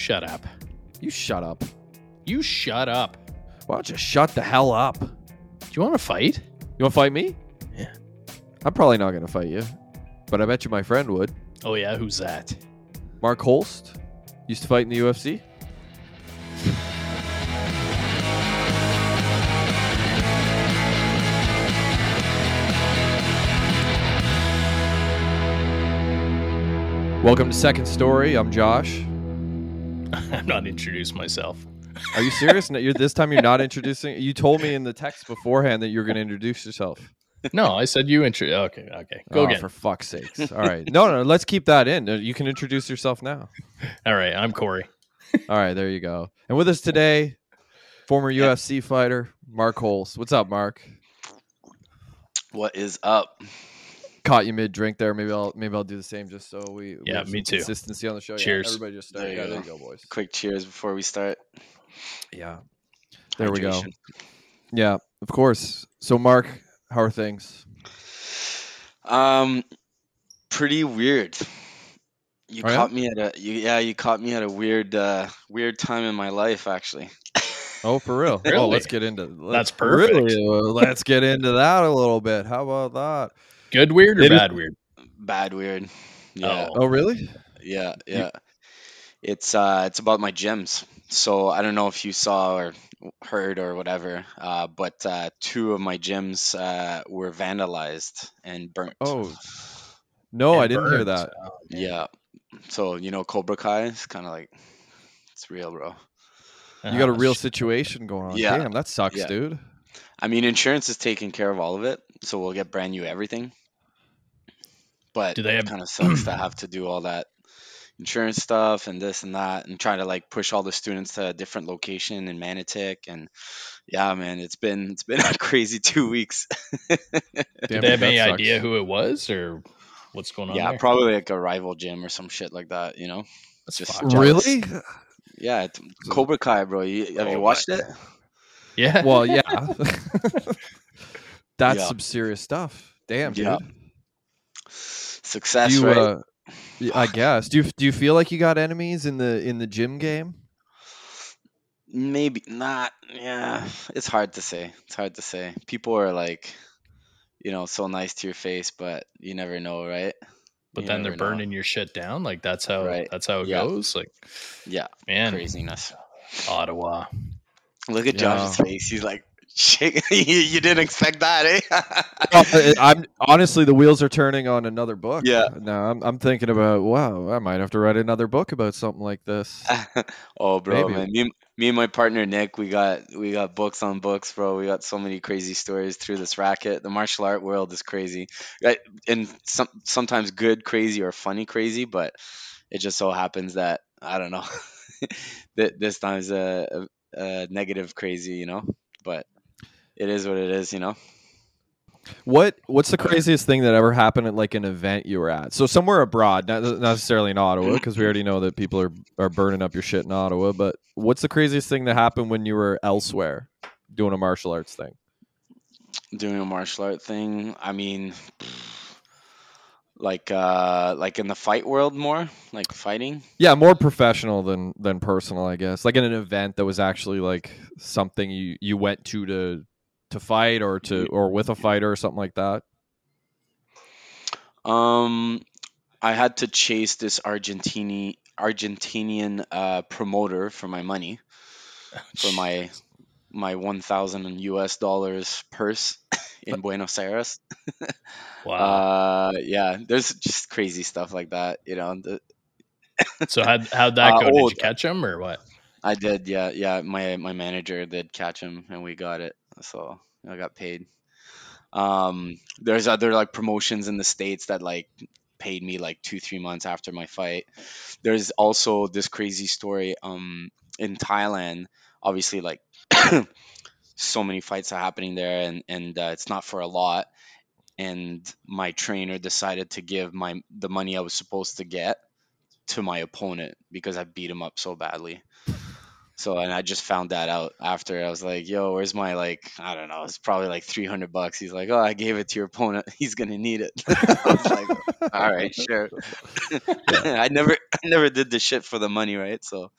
Shut up. You shut up. You shut up. Why don't you shut the hell up? Do you want to fight? You want to fight me? Yeah. I'm probably not going to fight you, but I bet you my friend would. Oh yeah, who's that? Mark Holst used to fight in the UFC. Welcome to Second Story. I'm Josh. I'm not introduced myself. Are you serious? No, you're, this time you're not introducing. You told me in the text beforehand that you were going to introduce yourself. No, I said you introduce. Okay, okay, go oh, again. For fuck's sakes! All right, no, no, let's keep that in. You can introduce yourself now. All right, I'm Corey. All right, there you go. And with us today, former UFC fighter Mark Holst. What's up, Mark? What is up? Caught you mid drink there. Maybe I'll maybe I'll do the same just so we we Yeah, have me too. Consistency on the show. Cheers. Yeah, everybody just start. There you yeah, there you go. go, boys. Quick cheers before we start. Yeah, there we go. Yeah, of course. So, Mark, how are things? Um, pretty weird. You Oh, yeah? caught me at a you, yeah. You caught me at a weird uh weird time in my life actually. Oh, for real? Oh, let's get into let's That's perfect. really, let's get into that a little bit. How about that? Good weird or It is- bad weird? Bad weird. Yeah, Oh, really? yeah, You- yeah. It's uh it's about my gyms. So I don't know if you saw or heard or whatever, uh, but uh, two of my gyms uh, were vandalized and burnt. Oh, no, And I didn't hear that. Oh. Yeah. So you know Cobra Kai is kind of like it's real, bro. You got a Uh, real situation going on. Yeah. Damn, that sucks, Yeah. dude. I mean, insurance is taking care of all of it, so we'll get brand new everything. But Do they have- kind of sucks to have to do all that insurance stuff and this and that, and try to like push all the students to a different location in Manotick. And yeah, man, it's been it's been a crazy two weeks. Damn, Did they have any sucks. idea who it was or what's going on? yeah, there? probably like a rival gym or some shit like that. You know? That's just Really? Yeah, it's, Cobra Kai, bro. You, have Oh you my watched it? Yeah. Well, yeah. That's Yeah. some serious stuff. Damn, dude. Yeah. Success, you, right? uh, I guess. Do you do you feel like you got enemies in the in the gym game? Maybe not. Yeah, it's hard to say. It's hard to say. People are like, you know, so nice to your face, but you never know, right? but you then they're never know. burning your shit down. Like that's how Right. that's how it Yeah. goes. Like Yeah, man, craziness. Ottawa. Look at Yeah. Josh's face. He's like, shit, you, you didn't expect that, eh? I'm honestly the wheels are turning on another book. Yeah. Now I'm I'm thinking about wow, I might have to write another book about something like this. oh, bro, Maybe. man. Me, and- me and my partner Nick, we got we got books on books, bro. We got so many crazy stories through this racket. The martial art world is crazy. And some sometimes good crazy or funny crazy, but it just so happens that I don't know. that this time's a, a, a negative crazy, you know. But it is what it is, you know. What what's the craziest thing that ever happened at like an event you were at? So somewhere abroad, not necessarily in Ottawa, because we already know that people are are burning up your shit in Ottawa. But what's the craziest thing that happened when you were elsewhere doing a martial arts thing? doing a martial art thing i mean like uh like in the fight world more like fighting Yeah, more professional than than personal, I guess. Like in an event that was actually like something you you went to to to fight or to or with a fighter or something like that. um i had to chase this argentini argentinian uh promoter for my money for my my 1000 us dollars purse in buenos aires Wow. uh yeah there's just crazy stuff like that you know the, so how how'd that uh, go? oh, Did you catch him or what? I did, yeah, yeah. My my manager did catch him, and we got it, so I got paid. Um, there's other like promotions in the states that like paid me like two three months after my fight. There's also this crazy story. Um, in Thailand, obviously like so many fights are happening there, and and uh, it's not for a lot. And my trainer decided to give my the money I was supposed to get to my opponent because I beat him up so badly. So and I just found that out after. I was like, "Yo, where's my like I don't know, it's probably like 300 bucks." He's like, "Oh, I gave it to your opponent. He's going to need it." I was like, "All right, sure." I never I never did the shit for the money, right? So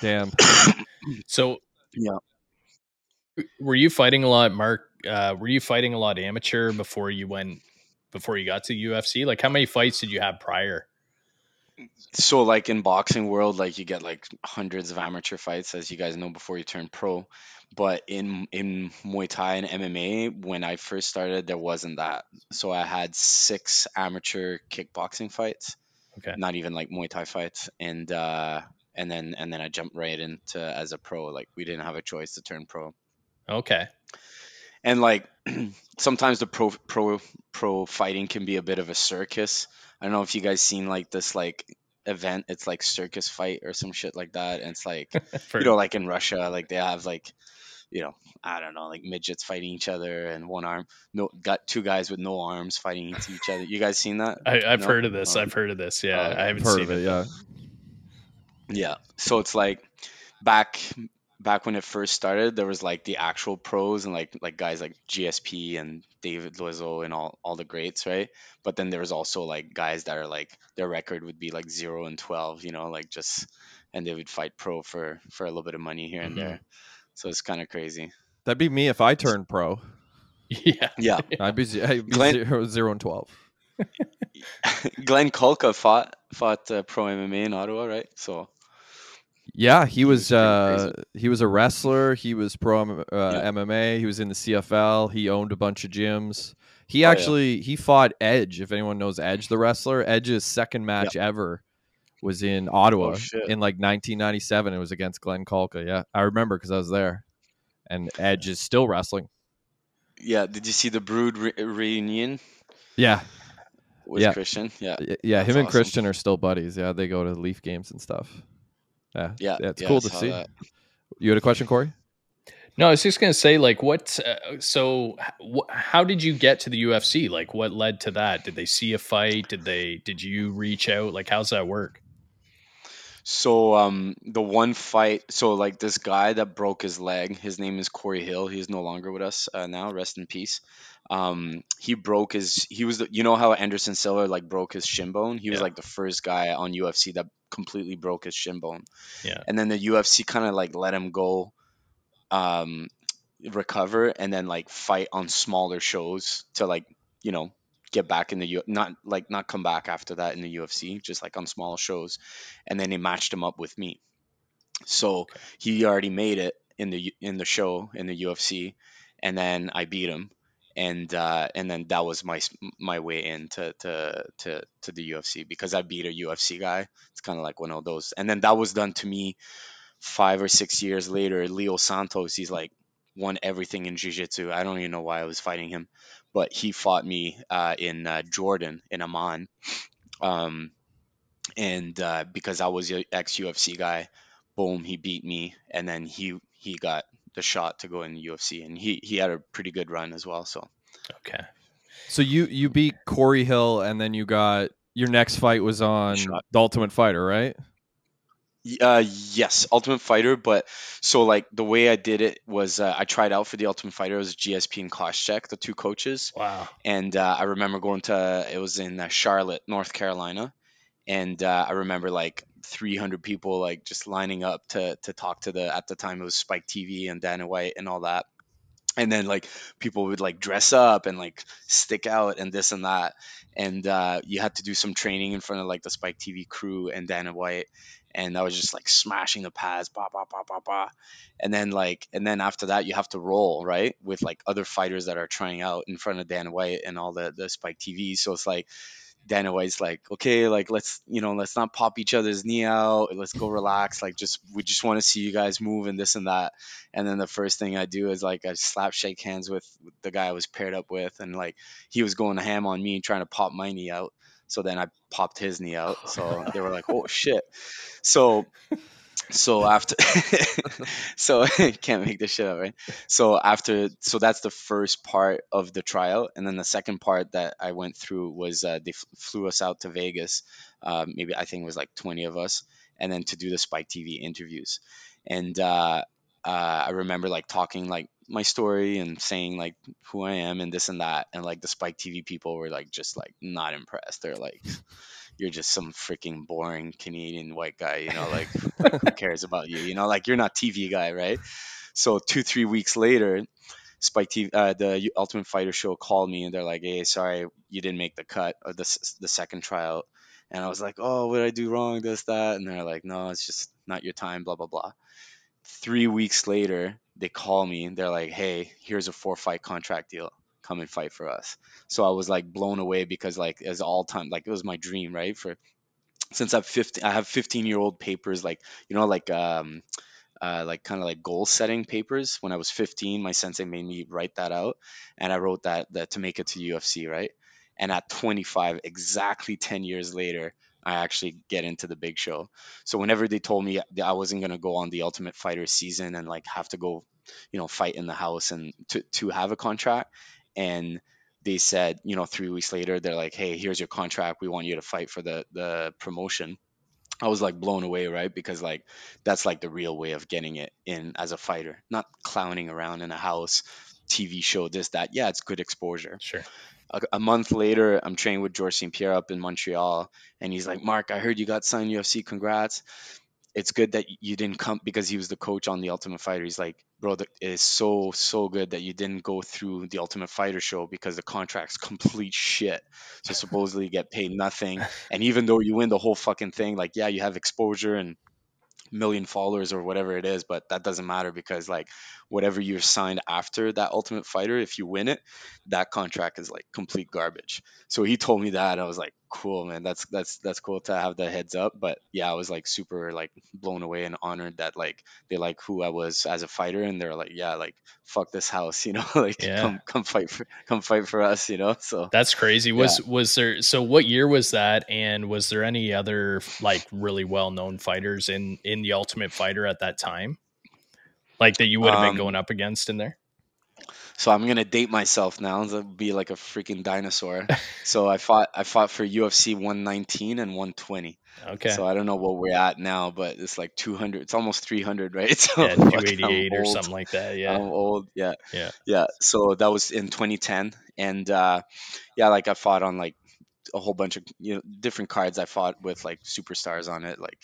Damn. So Yeah. were you fighting a lot, Mark? Uh, were you fighting a lot amateur before you went before you got to UFC? Like, how many fights did you have prior? So like in boxing world like you get like hundreds of amateur fights as you guys know before you turn pro but in in muay thai and mma when i first started there wasn't that so i had six amateur kickboxing fights Okay. not even like muay thai fights and uh and then and then i jumped right into as a pro like we didn't have a choice to turn pro Okay. and like sometimes the pro pro pro fighting can be a bit of a circus. I don't know if you guys seen like this like event. It's like circus fight or some shit like that. And it's like For- you know like in Russia like they have like you know I don't know like midgets fighting each other and one arm no got two guys with no arms fighting each other. You guys seen that? I, I've No? heard of this. Oh. I've heard of this. Yeah, Oh, I haven't Heard seen of it, yeah. Yeah. So it's like back back when it first started, there was like the actual pros and like like guys like GSP and David Loiseau and all all the greats, right? But then there was also like guys that are like their record would be like zero and twelve, you know, like just and they would fight pro for for a little bit of money here and Mhm. there. So it's kind of crazy. That'd be me if I turned pro. Yeah. Yeah. I'd be, ze- I'd be Glenn- zero, zero and twelve. Glenn Kulka fought fought uh, pro MMA in Ottawa, right? So Yeah, he was uh, he was a wrestler. He was pro uh, Yeah. MMA. He was in the CFL. He owned a bunch of gyms. He Oh, yeah. actually he fought Edge. If anyone knows Edge, the wrestler, Edge's second match ever was in Ottawa Oh, in like 1997. It was against Glenn Kulka. Yeah, I remember because I was there. And Edge is still wrestling. yeah, did you see the Brood re- reunion Yeah, with Yeah. Christian? Yeah. Yeah. That's him and awesome. Christian are still buddies. Yeah, they go to Leaf games and stuff. Yeah, Yeah, it's yeah, cool to see. that. You had a question, Corey? No, I was just gonna say, like, what? Uh, so, wh- how did you get to the UFC? Like, what led to that? Did they see a fight? Did they? Did you reach out? Like, how's that work? So um the one fight so like this guy that broke his leg, his name is Corey Hill. He's no longer with us uh, now, rest in peace. Um he broke his he was the, you know how Anderson Silva like broke his shin bone? He was Yeah. like the first guy on UFC that completely broke his shin bone. Yeah. And then the UFC kind of like let him go um recover and then like fight on smaller shows to like, you know, get back in the U not like not come back after that in the UFC, just like on small shows. And then they matched him up with me. So he already made it in the in the show in the UFC, and then I beat him, and uh, and then that was my my way in to to to, the UFC because I beat a UFC guy. It's kind of like one of those, and then that was done to me five or six years later. Leo Santos, he's like won everything in jiu-jitsu. I don't even know why I was fighting him, but he fought me uh, in uh, Jordan in Amman. Um, and uh, because I was a ex UFC guy, boom, he beat me, and then he he got the shot to go in the UFC, and he he had a pretty good run as well. So Okay. So you you beat Corey Hill, and then you got your next fight was on Shot. the Ultimate Fighter, right? Y- uh, yes, Ultimate Fighter, but so like the way I did it was uh, I tried out for the Ultimate Fighter. It was GSP and Koscheck, the two coaches. Wow. and uh, I remember going to it was in uh, Charlotte, North Carolina, and uh, I remember like 300 people like just lining up to to talk to the at the time it was Spike TV and Dana White and all that, and then like people would like dress up and like stick out and this and that, and uh, you had to do some training in front of like the Spike TV crew and Dana White. And I was just like smashing the pads, ba ba ba ba ba, and then like, and then after that, you have to roll right with like other fighters that are trying out in front of Dana White and all the the Spike TV. So it's like Dana White's like, okay, like let's you know let's not pop each other's knee out. Let's go relax. Like just we just want to see you guys move and this and that. And then the first thing I do is like I slap shake hands with the guy I was paired up with, and like he was going ham on me and trying to pop my knee out. So then I popped his knee out. So they were like, oh shit. So so after so can't make this shit up right so after so that's the first part of the trial and then the second part that i went through was uh, they f- flew us out to vegas um, maybe i think it was like 20 of us and then to do the Spike TV interviews. And uh, uh, I remember like talking like my story and saying like who I am and this and that, and like the Spike TV people were like just like not impressed. They're like, "You're just some freaking boring Canadian white guy," you know, like who cares about you? You know, like you're not TV guy, right? So two three weeks later, Spike TV, uh, the Ultimate Fighter show called me and they're like, "Hey, sorry, you didn't make the cut of the the second tryout." And I was like, "Oh, what did I do wrong? This, that?" And they're like, "No, it's just not your time." Blah blah blah. Three weeks later, they call me and they're like, "Hey, here's a four fight contract deal. Come and fight for us." So I was like blown away because like as all time, like it was my dream, right? For since I've 15, I have 15 year old papers, like you know, like um, uh, like kind of like goal setting papers. When I was 15, my sensei made me write that out, and I wrote that that to make it to UFC, right? And at 25, exactly 10 years later, I actually get into the big show. So whenever they told me that I wasn't gonna go on the Ultimate Fighter season and like have to go, you know, fight in the house and to to have a contract, and they said, you know, three weeks later, they're like, hey, here's your contract. We want you to fight for the the promotion. I was like blown away, right? Because like that's like the real way of getting it in as a fighter, not clowning around in a house, TV show, this, that. Yeah, it's good exposure. Sure. A, a month later, I'm training with George St. Pierre up in Montreal, and he's like, Mark, I heard you got signed UFC. Congrats. It's good that you didn't come because he was the coach on the Ultimate Fighter. He's like, bro, it is so so good that you didn't go through the Ultimate Fighter show because the contract's complete shit. So supposedly you get paid nothing, and even though you win the whole fucking thing, like yeah, you have exposure and million followers or whatever it is, but that doesn't matter because like whatever you're signed after that Ultimate Fighter, if you win it, that contract is like complete garbage. So he told me that, I was like, cool, man. That's that's that's cool to have the heads up. But yeah, I was like super like blown away and honored that like they like who I was as a fighter, and they're like, yeah, like fuck this house, you know, like Yeah. come come fight for come fight for us, you know. So That's crazy. Was was there so what year was that and was there any other like really well-known fighters in in the Ultimate Fighter at that time? Like that you would have Um, been going up against in there? So I'm gonna date myself now to be like a freaking dinosaur. so I fought I fought for UFC 119 and 120. Okay. So I don't know what we're at now, but it's like 200. It's almost 300, right? So yeah, fuck, I'm 288 or something like that. Yeah. I'm old. Yeah. Yeah. Yeah. So that was in 2010, and uh, yeah, like I fought on like a whole bunch of you know different cards. I fought with like superstars on it, like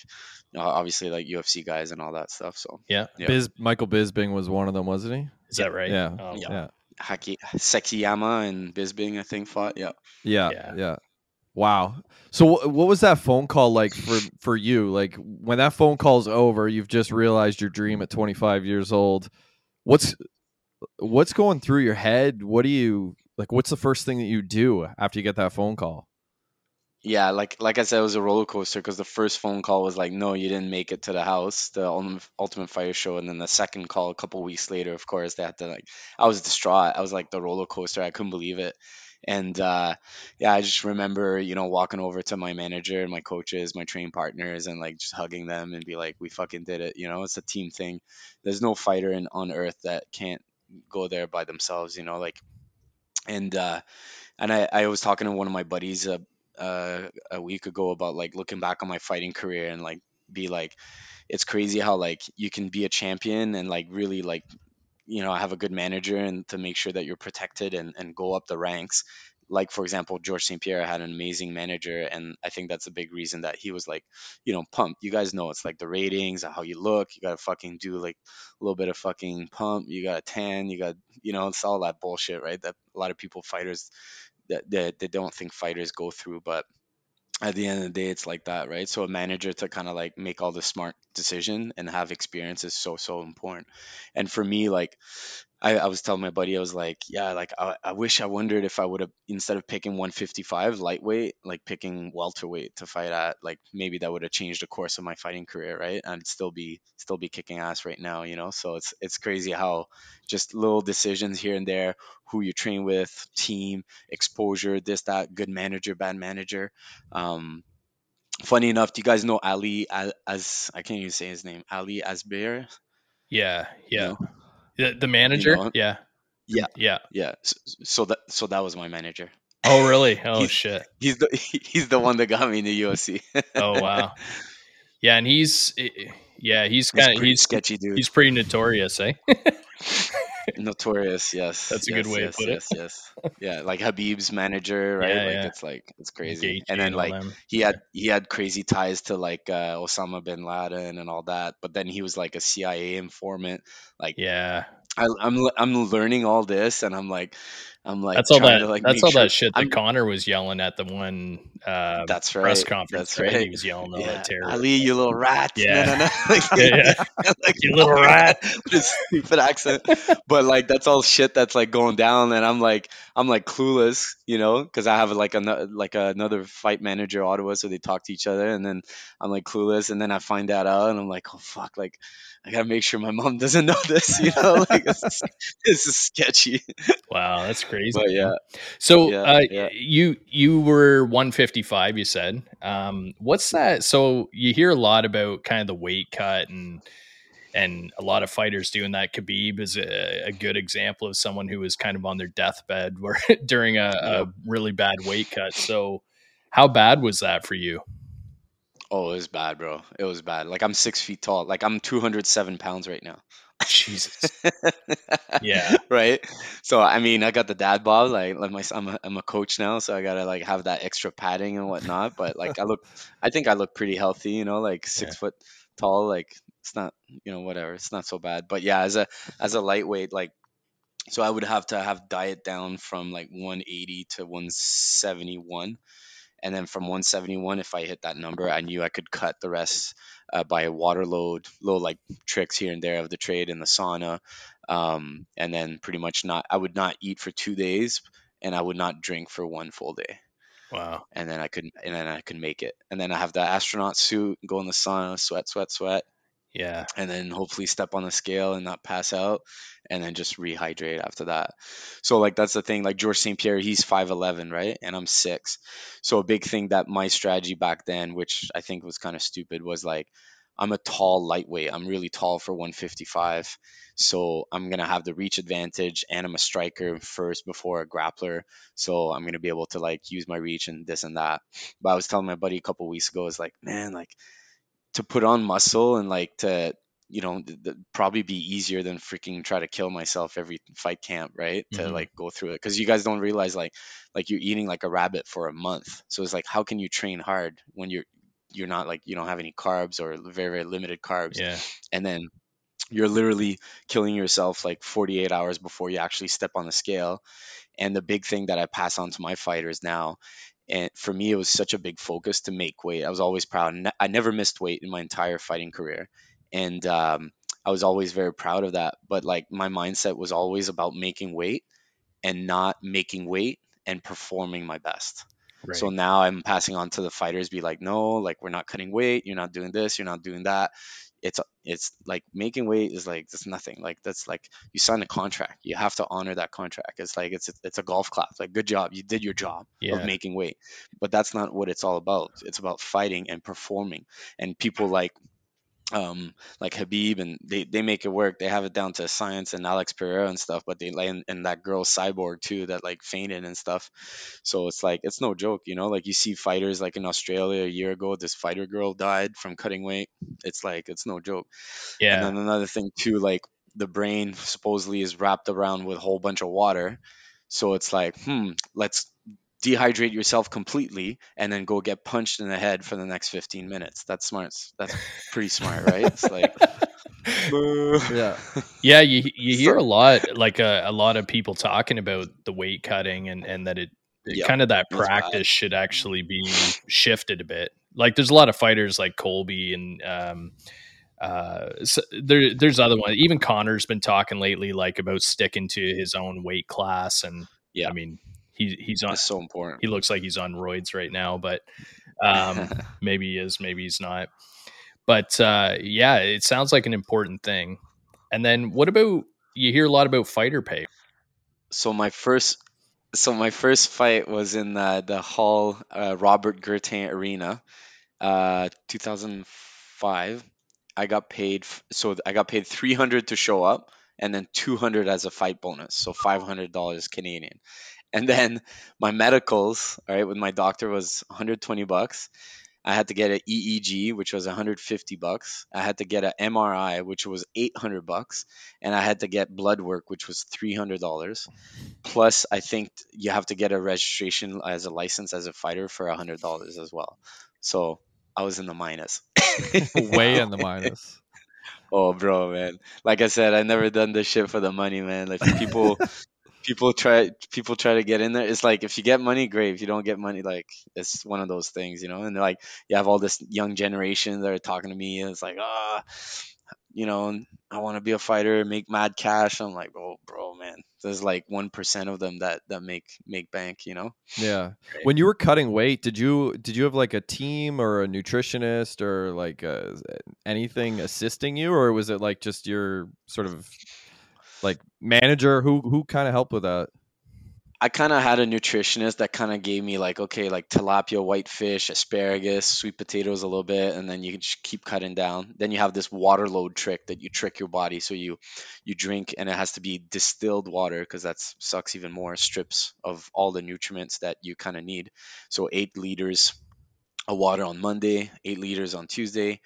you know, obviously like UFC guys and all that stuff. So yeah. Yeah. Biz Michael Bisping was one of them, wasn't he? Is that right? Yeah. Oh, Yeah. Yeah. Haki Sekiyama and Bisping, I think, fought. Yeah. Yeah, Yeah. yeah. Wow. So wh- what was that phone call like for for you? Like when that phone call's over, you've just realized your dream at 25 years old. What's what's going through your head? What do you like what's the first thing that you do after you get that phone call? Yeah, like like I said, it was a roller coaster because the first phone call was like, no, you didn't make it to the house, the Ultimate, Fire show, and then the second call a couple weeks later, of course, they had to like, I was distraught. I was like the roller coaster. I couldn't believe it. And uh, yeah, I just remember, you know, walking over to my manager and my coaches, my training partners, and like just hugging them and be like, we fucking did it. You know, it's a team thing. There's no fighter in, on earth that can't go there by themselves. You know, like, and uh, and I, I was talking to one of my buddies uh, uh, a week ago about like looking back on my fighting career and like be like it's crazy how like you can be a champion and like really like you know have a good manager and to make sure that you're protected and, and go up the ranks. Like for example george st pierre had an amazing manager and i think that's a big reason that he was like you know pump you guys know it's like the ratings how you look. You gotta fucking do like a little bit of fucking pump. You gotta tan. You got you know it's all that bullshit right that a lot of people fighters that, that they don't think fighters go through but at the end of the day it's like that right? So a manager to kind of like make all the smart decision and have experience is so so important. And for me like I, I was telling my buddy i was like yeah like I, I wish i wondered if i would have instead of picking 155 lightweight like picking welterweight to fight at like maybe that would have changed the course of my fighting career right and I'd still be still be kicking ass right now you know so it's it's crazy how just little decisions here and there who you train with team exposure this that good manager bad manager um funny enough do you guys know ali as, as i can't even say his name ali asbear Yeah. Yeah. know? The, the manager? know? yeah. Yeah. Yeah. yeah so, so that so that was my manager Oh, really? Oh, He's- shit. he's the he's the one that got me in the UFC. Oh, wow. Yeah, and he's eh, yeah, he's kind of he's sketchy dude. he's pretty notorious, eh? Notorious, yes. That's a good yes, way to yes, put it. yes, Yes, Yeah, like Khabib's manager, right? Yeah, like yeah. it's like it's crazy. And then like them. he had he had crazy ties to like uh, Osama bin Laden and all that. But then he was like a CIA informant. Like yeah, I, I'm I'm learning all this, and I'm like I'm like that's all that. like that's all sure that shit that I'm- Conor was yelling at the one uh, That's press conference. That's right? right. He was yelling all Yeah, that terror. Ali, you little rat. No, Yeah. no, no. Like, Yeah, like, You little oh, rat. with his stupid accent. But like that's all shit that's like going down, and I'm like I'm like clueless, you know, because I have like another like another fight manager Ottawa, so they talk to each other, and then I'm like clueless, and then I find that out, and I'm like, oh fuck, like I gotta make sure my mom doesn't know this, you know, like this is, this is sketchy. Wow, that's crazy. But yeah, So Yeah, uh, yeah. you you were 155. You said. Um, what's that? So you hear a lot about kind of the weight cut and and a lot of fighters doing that. Khabib is a, a good example of someone who was kind of on their deathbed where during a, a really bad weight cut. So how bad was that for you? Oh, it was bad, bro. It was bad. Like I'm six feet tall. Like I'm 207 pounds right now. Jesus. Yeah. right. So I mean, I got the dad bob. Like, like my, I'm a, I'm a coach now, so I gotta like have that extra padding and whatnot. But like, I look, I think I look pretty healthy. You know, like six foot tall. Like it's not, you know, whatever. It's not so bad. But yeah, as a as a lightweight, like, so I would have to have diet down from like 180 to 171 and then from 171 if i hit that number i knew i could cut the rest uh, by a water load little like tricks here and there of the trade in the sauna. Um, and then pretty much not i would not eat for two days and i would not drink for one full day. Wow. and then i could and then i could make it. And then i have the astronaut suit go in the sauna sweat sweat sweat Yeah. and then hopefully step on the scale and not pass out and then just rehydrate after that. So like that's the thing like george st pierre he's 5'11 right? And i'm 6 so a big thing that my strategy back then which i think was kind of stupid was like i'm a tall lightweight. I'm really tall for 155 so i'm going to have the reach advantage and i'm a striker first before a grappler. So i'm going to be able to like use my reach and this and that. But i was telling my buddy a couple weeks ago is like man like to put on muscle and like to you know th- th- probably be easier than freaking try to kill myself every fight camp right? To Mhm. like go through it. Because you guys don't realize like like you're eating like a rabbit for a month. So it's like how can you train hard when you're you're not like you don't have any carbs or very very limited carbs? Yeah. and then you're literally killing yourself like 48 hours before you actually step on the scale. And the big thing that i pass on to my fighters now and for me it was such a big focus to make weight i was always proud Ne- i never missed weight in my entire fighting career and um, i was always very proud of that but like my mindset was always about making weight and not making weight and performing my best Right. so now I'm passing on to the fighters, be like, no, like we're not cutting weight. You're not doing this. You're not doing that. It's it's like making weight is like that's nothing. Like that's like you sign a contract. You have to honor that contract. It's like it's it's a golf clap. Like good job, you did your job Yeah. of making weight. But that's not what it's all about. It's about fighting and performing. And people like um like Khabib and they, they make it work. They have it down to science and Alex Pereira and stuff, but they like and, and that girl cyborg too that like fainted and stuff. So it's like it's no joke, you know. Like you see fighters like in Australia a year ago, this fighter girl died from cutting weight. It's like it's no joke. yeah. And then another thing too, like the brain supposedly is wrapped around with a whole bunch of water. So it's like, hmm, let's dehydrate yourself completely and then go get punched in the head for the next 15 minutes. That's smart. That's pretty smart, right? It's like, boo. Yeah. Yeah, you you hear a lot like uh, a, a lot of people talking about the weight cutting and and that it, it Yeah, kind of that practice should actually be shifted a bit. Like there's a lot of fighters like Colby and um uh so there there's other ones. Even Conor's been talking lately like about sticking to his own weight class and Yeah. I mean he he's on It's so important. he looks like he's on roids right now, but um maybe he is, maybe he's not. But uh, yeah, it sounds like an important thing. And then what about you hear a lot about fighter pay? so my first so my first fight was in the, the hall uh, robert Guertin arena uh 2005 i got paid so i got paid 300 to show up and then 200 as a fight bonus so $500 canadian and then my medicals all right with my doctor was 120 bucks I had to get an EEG, which was 150 bucks. I had to get an MRI, which was 800 bucks, and I had to get blood work, which was 300 dollars. Plus, I think you have to get a registration as a license as a fighter for 100 dollars as well. So I was in the minus. Way in the minus. Oh, bro, man. Like I said, I never done this shit for the money, man. Like people, people try, people try to get in there. It's like if you get money, great. If you don't get money, like it's one of those things, you know. And they're like, you have all this young generation that are talking to me, and it's like, ah, you know, I want to be a fighter, make mad cash. I'm like, oh, bro, man, there's like one percent of them that that make make bank, you know. Yeah. When you were cutting weight, did you did you have like a team or a nutritionist or like uh anything assisting you, or was it like just your sort of like manager who who kind of helped with that? I kind of had a nutritionist that kind of gave me like, okay, like tilapia, whitefish, asparagus, sweet potatoes a little bit, and then you just keep cutting down. Then you have this water load trick that you trick your body, so you you drink, and it has to be distilled water because that sucks even more strips of all the nutrients that you kind of need. So eight liters of water on Monday, eight liters on Tuesday,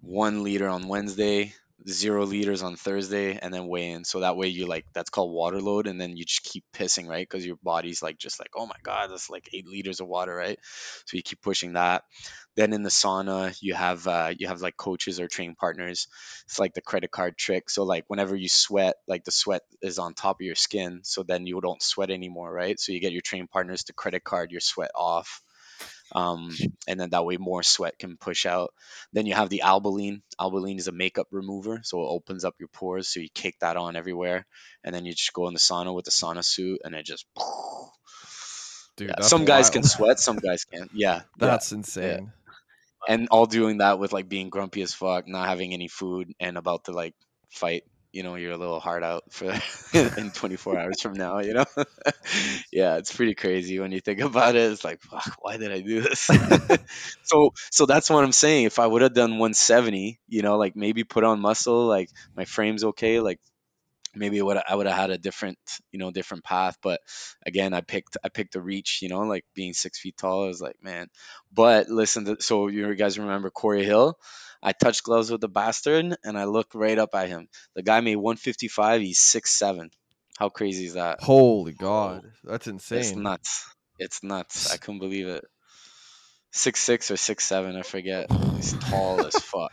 one liter on Wednesday, zero liters on Thursday and then weigh in. So that way you like that's called water load, and then you just keep pissing, right? Because your body's like just like, oh my god, that's like eight liters of water, right? So you keep pushing that. Then in the sauna, you have uh, you have like coaches or training partners. It's like the credit card trick. So like whenever you sweat, like the sweat is on top of your skin, so then you don't sweat anymore, right? So you get your training partners to credit card your sweat off um, and then that way more sweat can push out. Then you have the Albolene. Albolene is a makeup remover, so it opens up your pores. So you kick that on everywhere, and then you just go in the sauna with the sauna suit, and it just. Dude, yeah, some guys can sweat, some guys can't. Yeah, that's yeah, insane. Yeah. And all doing that with like being grumpy as fuck, not having any food, and about to like fight you know you're a little hard out for in 24 hours from now you know? Yeah it's pretty crazy when you think about it. It's like fuck why did i do this? So so that's what i'm saying. If i would have done 170 you know like maybe put on muscle like my frame's okay like maybe would I would have had a different you know different path. But again I picked I picked the reach you know like being six feet tall I was like man. But listen to, so you guys remember Corey Hill I touch gloves with the bastard and I look right up at him. The guy made 155. He's six seven. How crazy is that? Holy God, that's insane. It's nuts. It's nuts. I couldn't believe it. Six six or six seven, I forget. He's tall as fuck.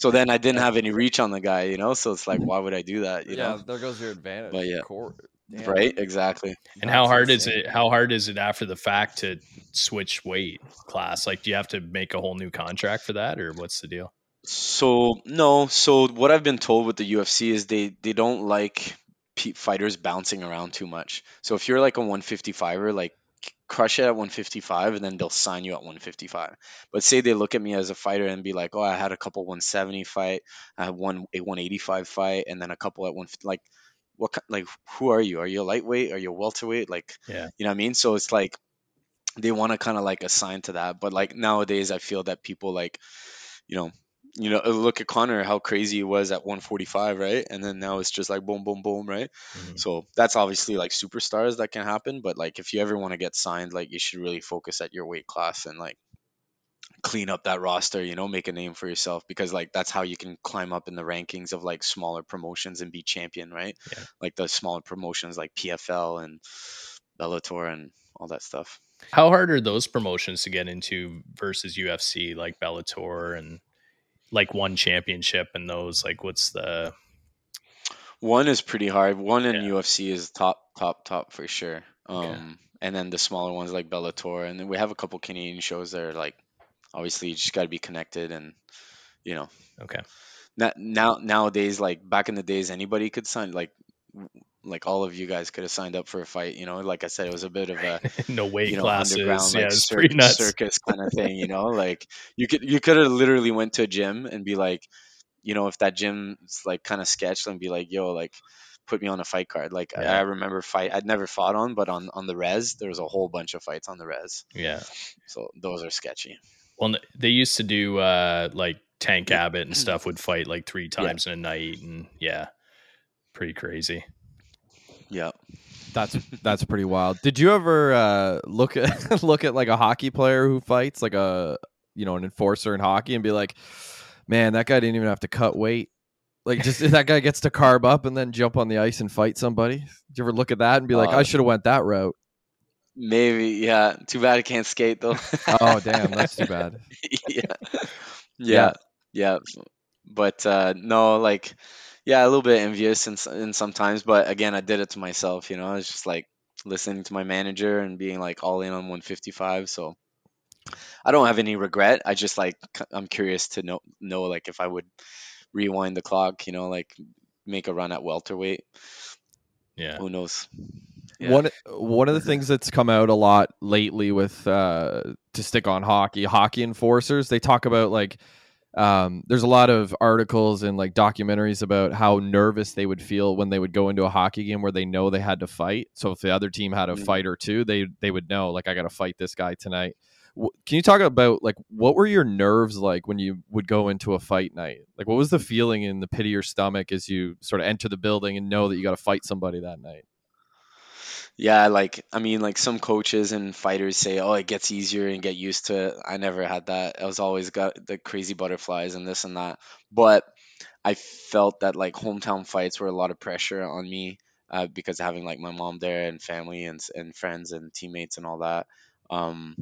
So then I didn't have any reach on the guy, you know. So it's like, why would I do that? You yeah, know? there goes your advantage. But yeah, right, exactly. And That's how hard insane. is it? How hard is it after the fact to switch weight class? Like, do you have to make a whole new contract for that, or what's the deal? So no, so what I've been told with the UFC is they they don't like fighters bouncing around too much. So if you're like a 155er, like crush it at 155 and then they'll sign you at 155. But say they look at me as a fighter and be like, "Oh, I had a couple 170 fight, I had one a 185 fight and then a couple at 150 like what like who are you? Are you a lightweight? Are you a welterweight? Like yeah. you know what I mean? So it's like they want to kind of like assign to that. But like nowadays I feel that people like you know you know, look at Conor, how crazy he was at 145, right? And then now it's just like boom, boom, boom, right? Mm-hmm. So that's obviously like superstars that can happen. But like, if you ever want to get signed, like, you should really focus at your weight class and like clean up that roster, you know, make a name for yourself because like that's how you can climb up in the rankings of like smaller promotions and be champion, right? Yeah. Like the smaller promotions like PFL and Bellator and all that stuff. How hard are those promotions to get into versus UFC like Bellator and like one championship and those like what's the one is pretty hard one in yeah. ufc is top top top for sure um okay. and then the smaller ones like bellator and then we have a couple canadian shows that are like obviously you just got to be connected and you know okay now nowadays like back in the days anybody could sign like like all of you guys could have signed up for a fight. You know, like I said, it was a bit of a no weight you know, classes. underground like yeah, circus, circus kind of thing. You know, like you could you could have literally went to a gym and be like, you know, if that gym's like kind of sketched and be like, yo, like put me on a fight card. Like yeah. I remember fight I'd never fought on, but on on the res there was a whole bunch of fights on the res. Yeah. So those are sketchy. Well, they used to do uh like Tank Abbott and stuff would fight like three times yeah. in a night, and yeah, pretty crazy. Yeah. That's that's pretty wild. Did you ever uh, look at look at like a hockey player who fights like a you know an enforcer in hockey and be like, man, that guy didn't even have to cut weight. Like just that guy gets to carb up and then jump on the ice and fight somebody. Did you ever look at that and be like, Uh, I should have went that route? Maybe, yeah. Too bad I can't skate though. Oh damn, that's too bad. yeah. yeah, yeah, But uh, no, like, yeah, a little bit envious and, s- in sometimes. But again, I did it to myself. You know, I was just like listening to my manager and being like all in on 155. So I don't have any regret. I just like I'm curious to know know like if I would rewind the clock. You know, like make a run at welterweight. Yeah. Who knows? Yeah. One one of the things that's come out a lot lately with uh to stick on hockey, hockey enforcers, they talk about like um there's a lot of articles and like documentaries about how nervous they would feel when they would go into a hockey game where they know they had to fight. So if the other team had a Mhm. fight or two, they they would know like I got to fight this guy tonight. Wh- Can you talk about like what were your nerves like when you would go into a fight night? Like what was the feeling in the pit of your stomach as you sort of enter the building and know that you got to fight somebody that night? Yeah, like I mean, like some coaches and fighters say, "Oh, it gets easier and get used to it." I never had that. I was always got the crazy butterflies and this and that. But I felt that like hometown fights were a lot of pressure on me uh, because having like my mom there and family and and friends and teammates and all that. Um,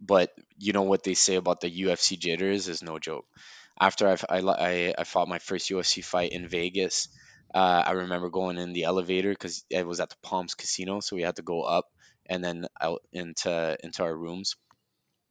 but you know what they say about the UFC jitters is no joke. After I've, I, I I fought my first UFC fight in Vegas, uh, I remember going in the elevator because it was at the Palms Casino, so we had to go up and then out into into our rooms,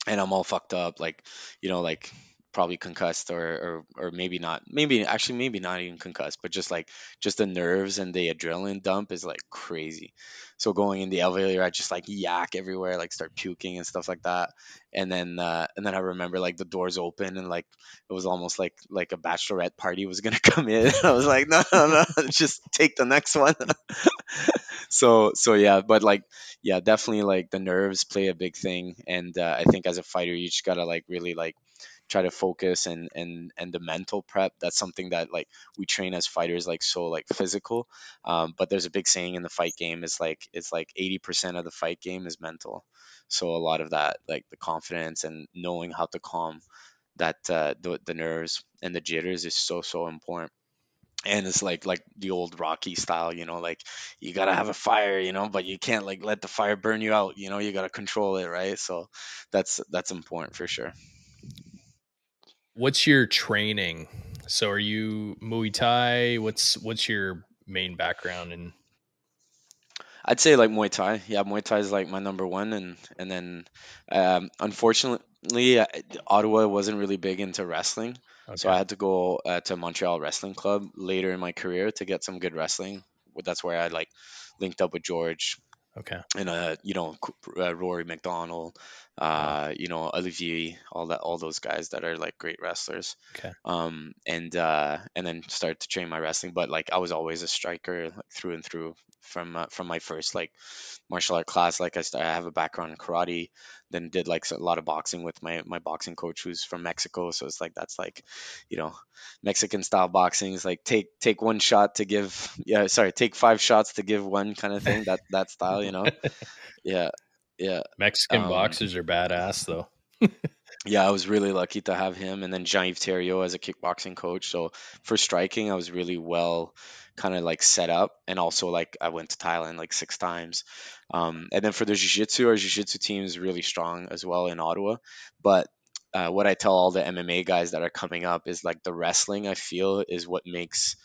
and I'm all fucked up, like you know, like probably concussed or, or or maybe not, maybe actually maybe not even concussed, but just like just the nerves and the adrenaline dump is like crazy. So going in the elevator, I just like yak everywhere, like start puking and stuff like that. And then uh, and then I remember like the doors open and like it was almost like like a bachelorette party was gonna come in. I was like, no, no, no, just take the next one. so so yeah, but like yeah, definitely like the nerves play a big thing, and uh, I think as a fighter, you just gotta like really like try to focus and and and the mental prep that's something that like we train as fighters like so like physical. Um, but there's a big saying in the fight game is like it's like 80% of the fight game is mental. So a lot of that like the confidence and knowing how to calm that uh, the, the nerves and the jitters is so so important. And it's like like the old rocky style you know like you gotta have a fire you know but you can't like let the fire burn you out you know you gotta control it right? So that's that's important for sure What's your training? So are you Muay Thai? What's what's your main background and I'd say like Muay Thai. Yeah, Muay Thai is like my number one, and and then um, unfortunately, uh, Ottawa wasn't really big into wrestling, so I had to go uh, to Montreal Wrestling Club later in my career to get some good wrestling. That's where I like linked up with George Okay. and uh, you know uh, Rory MacDonald, uh, you know Olivier, all that, all those guys that are like great wrestlers. Okay. Um, and uh, and then started to train my wrestling, but like I was always a striker like, through and through from uh, from my first like martial art class. Like I, st- I have a background in karate, then did like a lot of boxing with my my boxing coach who's from Mexico. So it's like that's like, you know, Mexican style boxing is like take take one shot to give yeah sorry take five shots to give one kind of thing that that style you know yeah yeah Mexican Um, boxers are badass though. yeah I was really lucky to have him and then Jean-Yves Thériault as a kickboxing coach so for striking I was really well kind of like set up and also like I went to Thailand like six times um, and then for the jiu-jitsu our jiu-jitsu team is really strong as well in Ottawa but uh, what I tell all the MMA guys that are coming up is like the wrestling I feel is what makes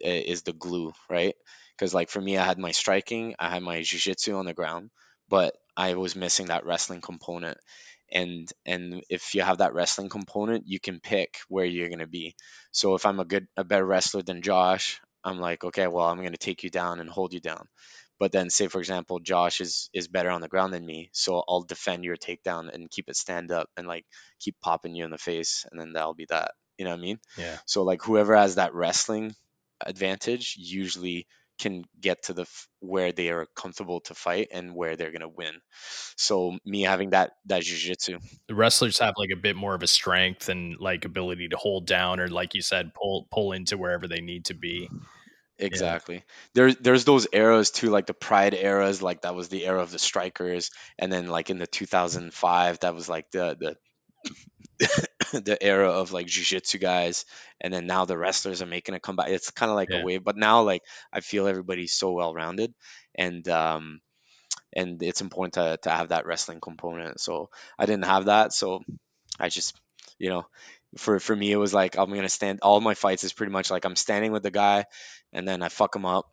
is the glue, right? Because like for me, I had my striking, I had my jiu-jitsu on the ground, but I was missing that wrestling component. And and if you have that wrestling component, you can pick where you're gonna be. So if I'm a good a better wrestler than Josh, I'm like, okay, well, I'm gonna take you down and hold you down. But then say for example, Josh is is better on the ground than me, so I'll defend your takedown and keep it stand up and like keep popping you in the face, and then that'll be that. You know what I mean? Yeah. So like whoever has that wrestling advantage usually can get to the f- where they are comfortable to fight and where they're gonna win. So me having that that jujitsu, The wrestlers have like a bit more of a strength and like ability to hold down or like you said, pull pull into wherever they need to be. Exactly. There there's those eras too, like the Pride eras, like that was the era of the strikers, and then like in the 2005, that was like the the the era of like jiu-jitsu guys and then now the wrestlers are making a comeback it's kind of like Yeah. a wave but now like i feel everybody's so well rounded and um and it's important to, to have that wrestling component so i didn't have that so i just you know for for me it was like i'm gonna stand all my fights is pretty much like i'm standing with the guy and then i fuck him up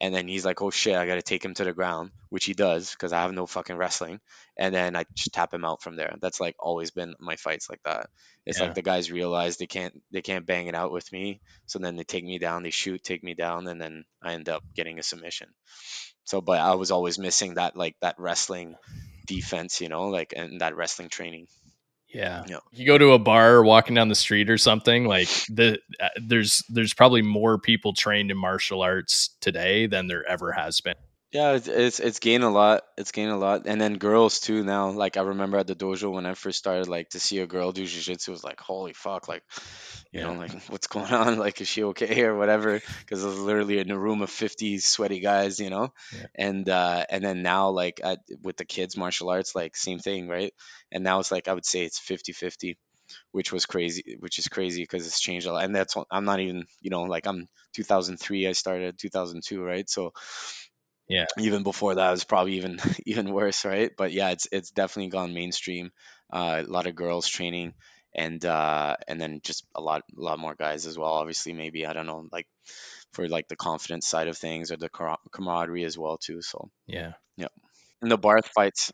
and then he's like oh shit i gotta take him to the ground which he does because i have no fucking wrestling and then i just tap him out from there. That's like always been my fights like that. It's Yeah. like the guys realize they can't they can't bang it out with me so then they take me down they shoot take me down and then i end up getting a submission. So but i was always missing that like that wrestling defense you know like and that wrestling training Yeah. Yeah. You go to a bar or walking down the street or something like the uh, there's there's probably more people trained in martial arts today than there ever has been. Yeah, it's it's it's gained a lot. It's gained a lot, and then girls too now. Like I remember at the dojo when I first started, like to see a girl do jujitsu was like, holy fuck, like, you know, Yeah. like what's going on? Like, is she okay or whatever? Because it was literally in a room of fifty sweaty guys, you know. Yeah. And uh, and then now like at, with the kids martial arts, like same thing, right? And now it's like I would say it's 50-50, which was crazy, which is crazy because it's changed a lot. And that's what- I'm not even, you know, like I'm 2003, I started 2002, right? So Yeah. even before that it was probably even even worse right but yeah it's it's definitely gone mainstream uh, a lot of girls training and uh and then just a lot a lot more guys as well obviously maybe i don't know like for like the confidence side of things or the camaraderie as well too so yeah, Yeah. In the bar fights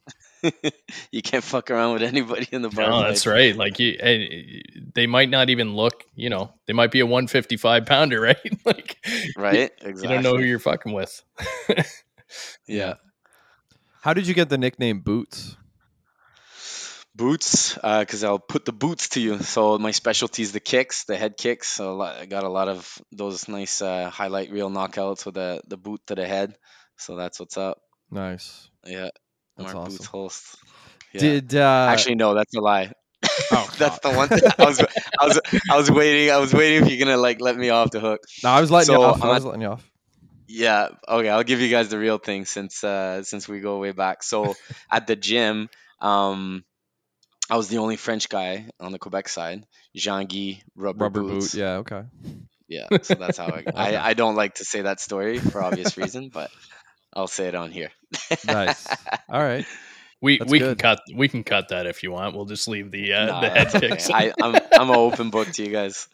you can't fuck around with anybody in the bar No, that's right. Like you, and they might not even look. You know, they might be a 155 pounder, right? like, right Exactly. You don't know who you're fucking with. yeah How did you get the nickname Boots? boots because I'll put the boots to you. So my specialty is the kicks, the head kicks. So I got a lot of those nice uh, highlight reel knockouts with the the boot to the head. So that's what's up. Nice. Yeah, That's Mark Boots awesome. Holst. Yeah. Did uh, Actually, no, that's a lie. Oh, that's the one. I was, I was, I was waiting. I was waiting if you're gonna like let me off the hook. No, I was letting you off. I was letting you off. Yeah. Okay. I'll give you guys the real thing since uh, since we go way back. So at the gym, um, I was the only French guy on the Quebec side. Jean Guy rubber, Rubber boots. boot. Yeah. Okay. Yeah. So that's how I, Okay. I. I don't like to say that story for obvious reason, but I'll say it on here. Nice. All right. We That's we can cut we can cut that if you want. We'll just leave the uh, Nah, the head that's okay. kicks. I, I'm I'm an open book to you guys.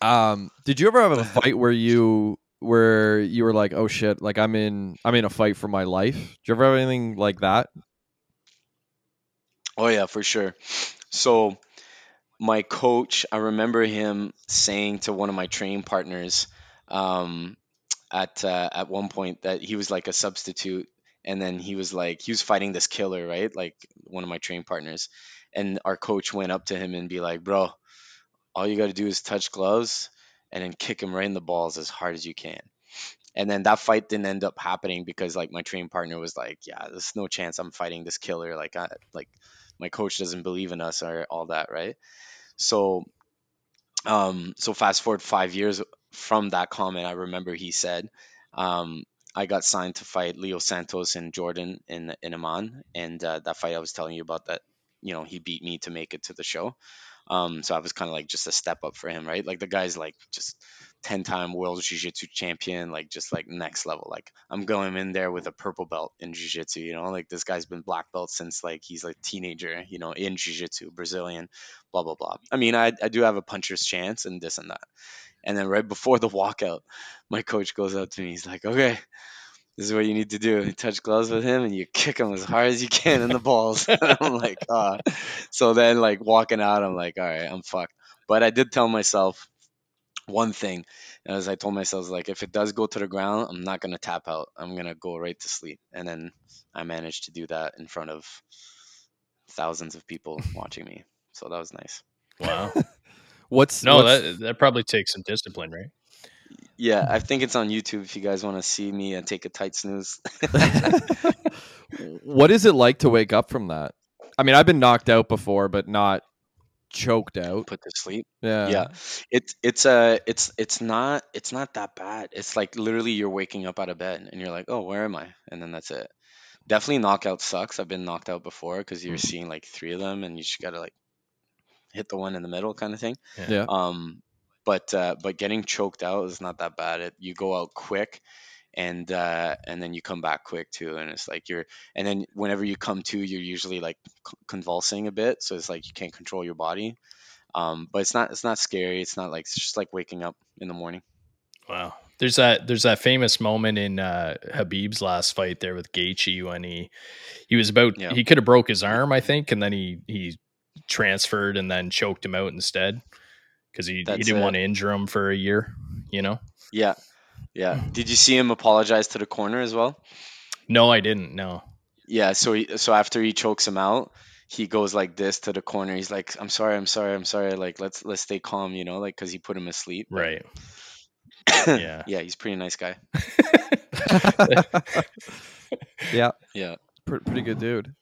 Um, did you ever have a fight where you where you were like, oh shit, like I'm in I'm in a fight for my life? Did you ever have anything like that? Oh yeah, for sure. So my coach, I remember him saying to one of my training partners um, at uh, at one point that he was like a substitute, and then he was like he was fighting this killer, right? Like one of my training partners, and our coach went up to him and be like, "Bro, all you got to do is touch gloves and then kick him right in the balls as hard as you can." And then that fight didn't end up happening because like my training partner was like, "Yeah, there's no chance I'm fighting this killer. Like, I like my coach doesn't believe in us or all that, right?" So, um, so fast forward five years from that comment, I remember he said, um, I got signed to fight Leo Santos and Jordan in in Amman, and uh, that fight I was telling you about that, you know, he beat me to make it to the show. Um, so I was kind of like just a step up for him, right? Like the guy's like just ten time world jiu-jitsu champion, like just like next level. Like I'm going in there with a purple belt in jiu-jitsu, you know, like this guy's been black belt since like he's like teenager, you know, in jiu-jitsu, Brazilian, blah blah blah. I mean, I I do have a puncher's chance and this and that. And then right before the walkout, my coach goes up to me. He's like, "Okay, this is what you need to do. You touch gloves with him, and you kick him as hard as you can in the balls." I'm like, "Ah." So then, like walking out, I'm like, "All right, I'm fucked." But I did tell myself one thing, as I told myself, like, if it does go to the ground, I'm not gonna tap out. I'm gonna go right to sleep. And then I managed to do that in front of thousands of people watching me. So that was nice. wow. What's No, what's- that that probably takes some discipline, right? Yeah, I think it's on YouTube if you guys want to see me and take a tight snooze. what is it like to wake up from that? I mean, I've been knocked out before, but not choked out. Put to sleep. Yeah. yeah it's it's uh it's it's not it's not that bad it's like literally you're waking up out of bed and you're like oh where am i and then that's it definitely knockout sucks i've been knocked out before because you're seeing like three of them and you just gotta like hit the one in the middle kind of thing. Yeah. Um, but uh, but getting choked out is not that bad. It, you go out quick, and uh, and then you come back quick too, and it's like you're and then whenever you come to, you're usually like convulsing a bit, so it's like you can't control your body. Um, but it's not it's not scary. It's not like it's just like waking up in the morning. Wow. There's that there's that famous moment in uh Khabib's last fight there with Gaethje when he he was about Yeah. he could have broke his arm, I think, and then he he transferred and then choked him out instead because he, he didn't it. want to injure him for a year, you know? Yeah, yeah. Did you see him apologize to the corner as well? No, I didn't. No. Yeah, so he, so after he chokes him out, he goes like this to the corner. He's like, "I'm sorry, I'm sorry, I'm sorry. Like, let's let's stay calm, you know, like because he put him asleep." Right. Yeah. yeah, he's a pretty nice guy. yeah, Yeah, Pre- pretty good dude.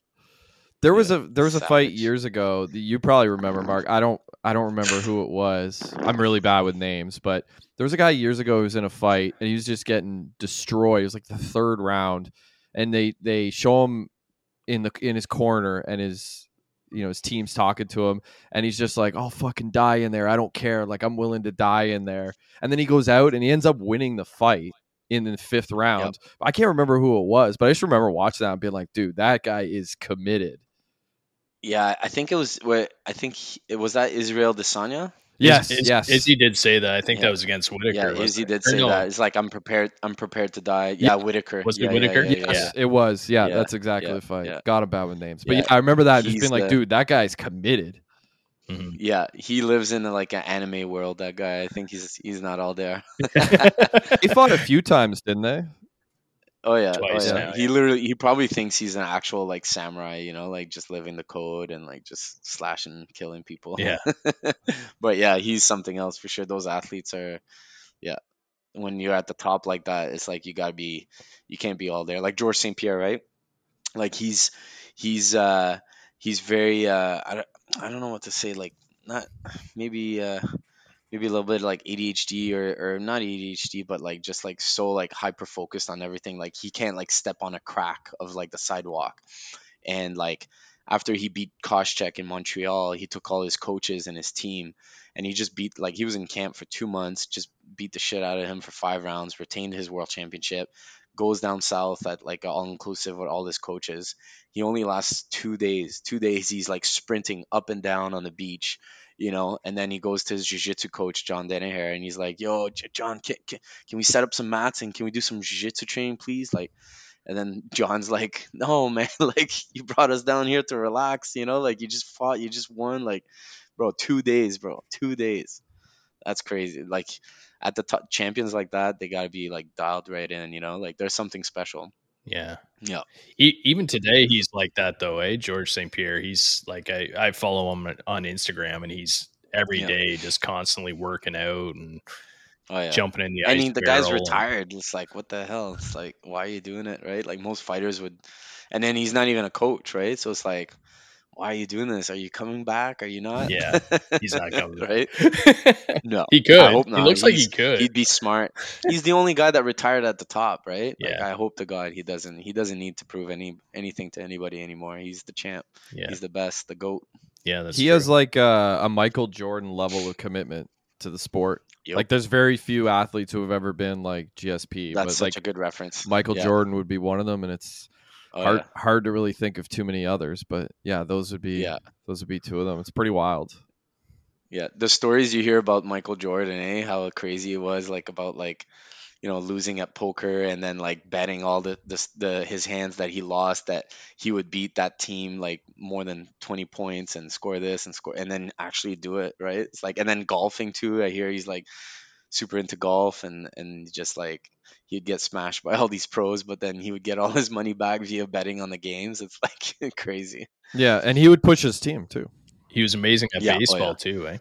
There was a there was a fight years ago. that You probably remember, mm-hmm. Mark. I don't I don't remember who it was. I'm really bad with names, but there was a guy years ago who was in a fight and he was just getting destroyed. It was like the third round, and they they show him in the in his corner and his you know his team's talking to him and he's just like i'll fucking die in there i don't care like i'm willing to die in there and then he goes out and he ends up winning the fight in the fifth round i can't remember who it was but i just remember watching that and being like dude that guy is committed yeah. I think it was. What I think he, it was that Israel Adesanya. yes Iz- yes Izzy did say that. I think Yeah. that was against Whittaker. Yeah, wasn't Izzy it? did Or say no, that. It's like I'm prepared. I'm prepared to die. Yeah. Yeah, Whittaker. Was it yeah, yeah, Whittaker? Yeah, yeah, yes it was yeah, Yeah, that's exactly yeah, the fight yeah. got him bad with names but yeah, Yeah, i remember that just he's being like the- dude that guy's committed Mhm. Yeah, he lives in like an anime world. That guy. I think he's he's not all there. they fought a few times didn't they Oh yeah, oh, yeah. now, He yeah. literally he probably thinks he's an actual like samurai, you know, like just living the code and like just slashing, killing people. Yeah. but yeah, he's something else for sure. Those athletes are, yeah. When you're at the top like that, it's like you gotta be, you can't be all there. Like George St. Pierre, right? Like he's he's uh he's very uh I don't I don't know what to say. Like not maybe uh maybe a little bit like ADHD or, or not ADHD, but like just like so like hyper focused on everything. Like he can't like step on a crack of like the sidewalk. And like after he beat Koscheck in Montreal, he took all his coaches and his team and he just beat like he was in camp for two months, just beat the shit out of him for five rounds, retained his world championship, goes down south at like all inclusive with all his coaches. He only lasts two days. Two days he's like sprinting up and down on the beach you know, and then he goes to his jiu-jitsu coach, John Danaher, and he's like, yo, John, can, can, can we set up some mats and can we do some jiu-jitsu training, please? Like, and then John's like, no, man, like you brought us down here to relax, you know, like you just fought, you just won, like, bro, two days, bro, two days. That's crazy. Like at the top champions like that, they gotta be like dialed right in, you know, like there's something special. Yeah. Yeah. E- even today, he's like that though, eh? George St. Pierre. He's like I, I follow him on Instagram, and he's every Yeah. day just constantly working out and Oh yeah. jumping in the I mean, the guy's barrel and- retired. It's like, what the hell? It's like, why are you doing it, right? Like most fighters would, and then he's not even a coach, right? So it's like, why are you doing this? Are you coming back? Are you not? Yeah, he's not coming right? No, he could. I hope He not. looks like he could. He'd be smart. He's the only guy that retired at the top, right? Like, Yeah. I hope to God he doesn't. He doesn't need to prove any anything to anybody anymore. He's the champ. yeah, He's the best. The goat. yeah. That's he true. has like a, a Michael Jordan level of commitment to the sport. Yep. Like there's very few athletes who have ever been like GSP, That's but such like a good reference. Michael Yeah. Jordan would be one of them, and it's Oh, hard yeah. hard to really think of too many others. But yeah, those would be Yeah. those would be two of them. It's pretty wild. Yeah, the stories you hear about Michael Jordan, eh? How crazy it was, like about like, you know, losing at poker and then like betting all the the, the his hands that he lost that he would beat that team like more than 20 points and score this and score and then actually do it, right? It's like and then golfing too. I hear he's like super into golf and and just like he'd get smashed by all these pros, but then he would get all his money back via betting on the games. It's like crazy. Yeah, and he would push his team too. he was amazing at Yeah, oh, baseball yeah. too, eh?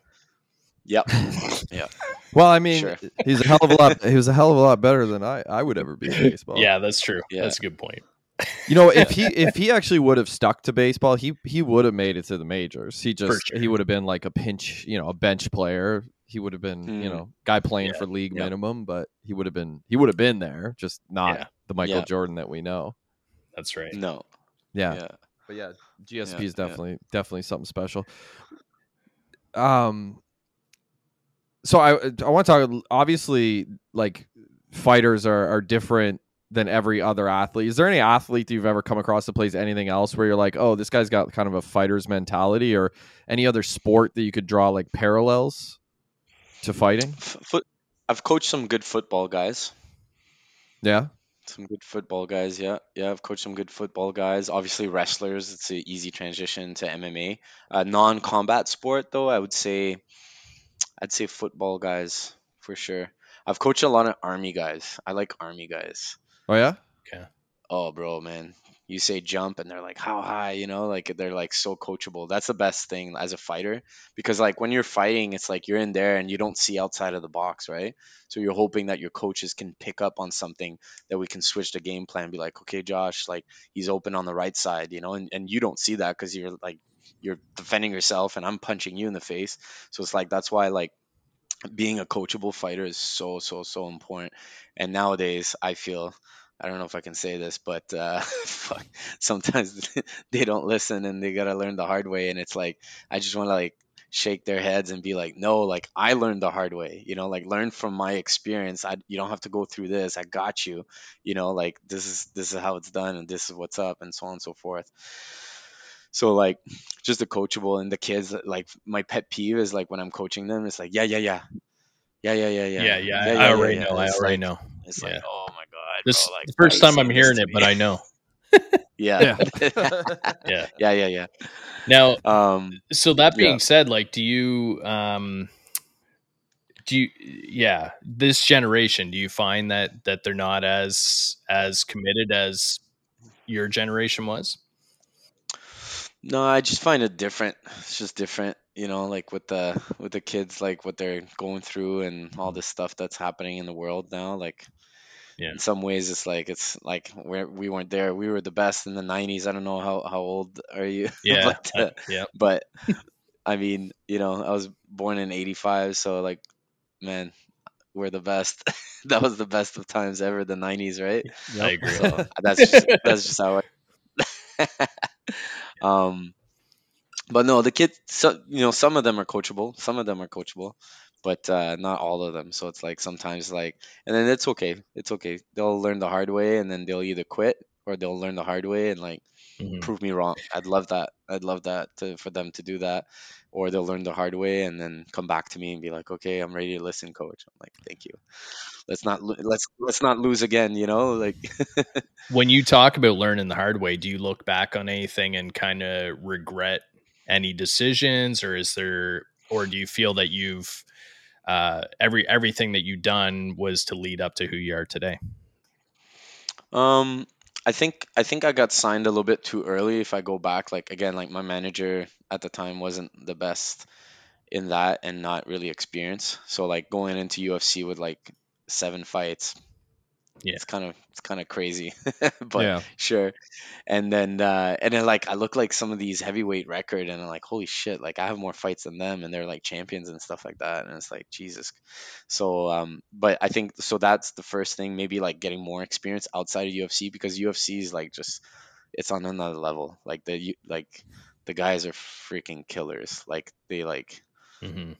Yep. Yeah. Well, I mean, Sure. he's a hell of a lot. He was a hell of a lot better than I I would ever be in baseball. Yeah, that's true. Yeah. That's a good point. You know, if he if he actually would have stuck to baseball, he he would have made it to the majors. He just sure. he would have been like a pinch, you know, a bench player. He would have been, you Hmm. know, guy playing Yeah. for league Yeah. minimum, but he would have been he would have been there, just not Yeah. the Michael Yeah. Jordan that we know. That's right. No. Yeah. Yeah. But yeah, GSP Yeah, is yeah. definitely definitely something special. um so I I want to talk obviously like fighters are are different than every other athlete. Is there any athlete you've ever come across that plays anything else where you're like, "Oh, this guy's got kind of a fighter's mentality," or any other sport that you could draw like parallels to fighting? Foot. I've coached some good football guys. Yeah. Some good football guys. Yeah, yeah. I've coached some good football guys. Obviously, wrestlers. It's an easy transition to MMA. Uh, non-combat sport, though, I would say, I'd say football guys for sure. I've coached a lot of army guys. I like army guys. Oh yeah. Okay. Oh, bro, man. You say jump and they're like, how high? You know, like they're like so coachable. That's the best thing as a fighter because, like, when you're fighting, it's like you're in there and you don't see outside of the box, right? So you're hoping that your coaches can pick up on something that we can switch the game plan, be like, okay, Josh, like he's open on the right side, you know, and, and you don't see that because you're like, you're defending yourself and I'm punching you in the face. So it's like, that's why, like, being a coachable fighter is so so so important and nowadays i feel i don't know if i can say this but uh fuck, sometimes they don't listen and they gotta learn the hard way and it's like i just want to like shake their heads and be like no like i learned the hard way you know like learn from my experience i you don't have to go through this i got you you know like this is this is how it's done and this is what's up and so on and so forth so like just the coachable and the kids like my pet peeve is like when I'm coaching them, it's like yeah yeah yeah yeah yeah yeah yeah Yeah, yeah. I already know. I already like, know. It's Yeah. like oh my god, This bro, like, the first time I'm hearing it, but I know. yeah Yeah. yeah yeah yeah. Now, Um, so that being Yeah. said, like, do you, um, do you, yeah, this generation, do you find that that they're not as as committed as your generation was? No, I just find it different. It's just different, you know, like with the with the kids, like what they're going through and all this stuff that's happening in the world now. Like, Yeah. in some ways, it's like it's like we we weren't there. We were the best in the '90s. I don't know how how old are you? Yeah, but I- uh, yeah. but I mean, you know, I was born in '85, so like, man, we're the best. that was the best of times ever. The '90s, right? I agree. So that's just, that's just how I. um, but no, the kids. So you know, some of them are coachable. Some of them are coachable, but uh, not all of them. So it's like sometimes like, and then it's okay. It's okay. They'll learn the hard way, and then they'll either quit or they'll learn the hard way and like Mhm. prove me wrong. I'd love that. I'd love that to, for them to do that, or they'll learn the hard way and then come back to me and be like, "Okay, I'm ready to listen, coach." I'm like, "Thank you. Let's not lo- let's let's not lose again." You know, like When you talk about learning the hard way, do you look back on anything and kind of regret any decisions, or is there, or do you feel that you've uh, every everything that you've done was to lead up to who you are today? Um, I think I think I got signed a little bit too early. If I go back, like again, like my manager at the time wasn't the best in that and not really experienced. So like going into UFC with like seven fights, Yeah. it's kind of it's kind of crazy, but yeah. sure. And then uh, and then like I look like some of these heavyweight record, and I'm like, holy shit! Like I have more fights than them, and they're like champions and stuff like that. And it's like Jesus. So um, but I think so that's the first thing. Maybe like getting more experience outside of UFC because UFC is like just it's on another level. Like the you- like the guys are freaking killers. Like they like hmm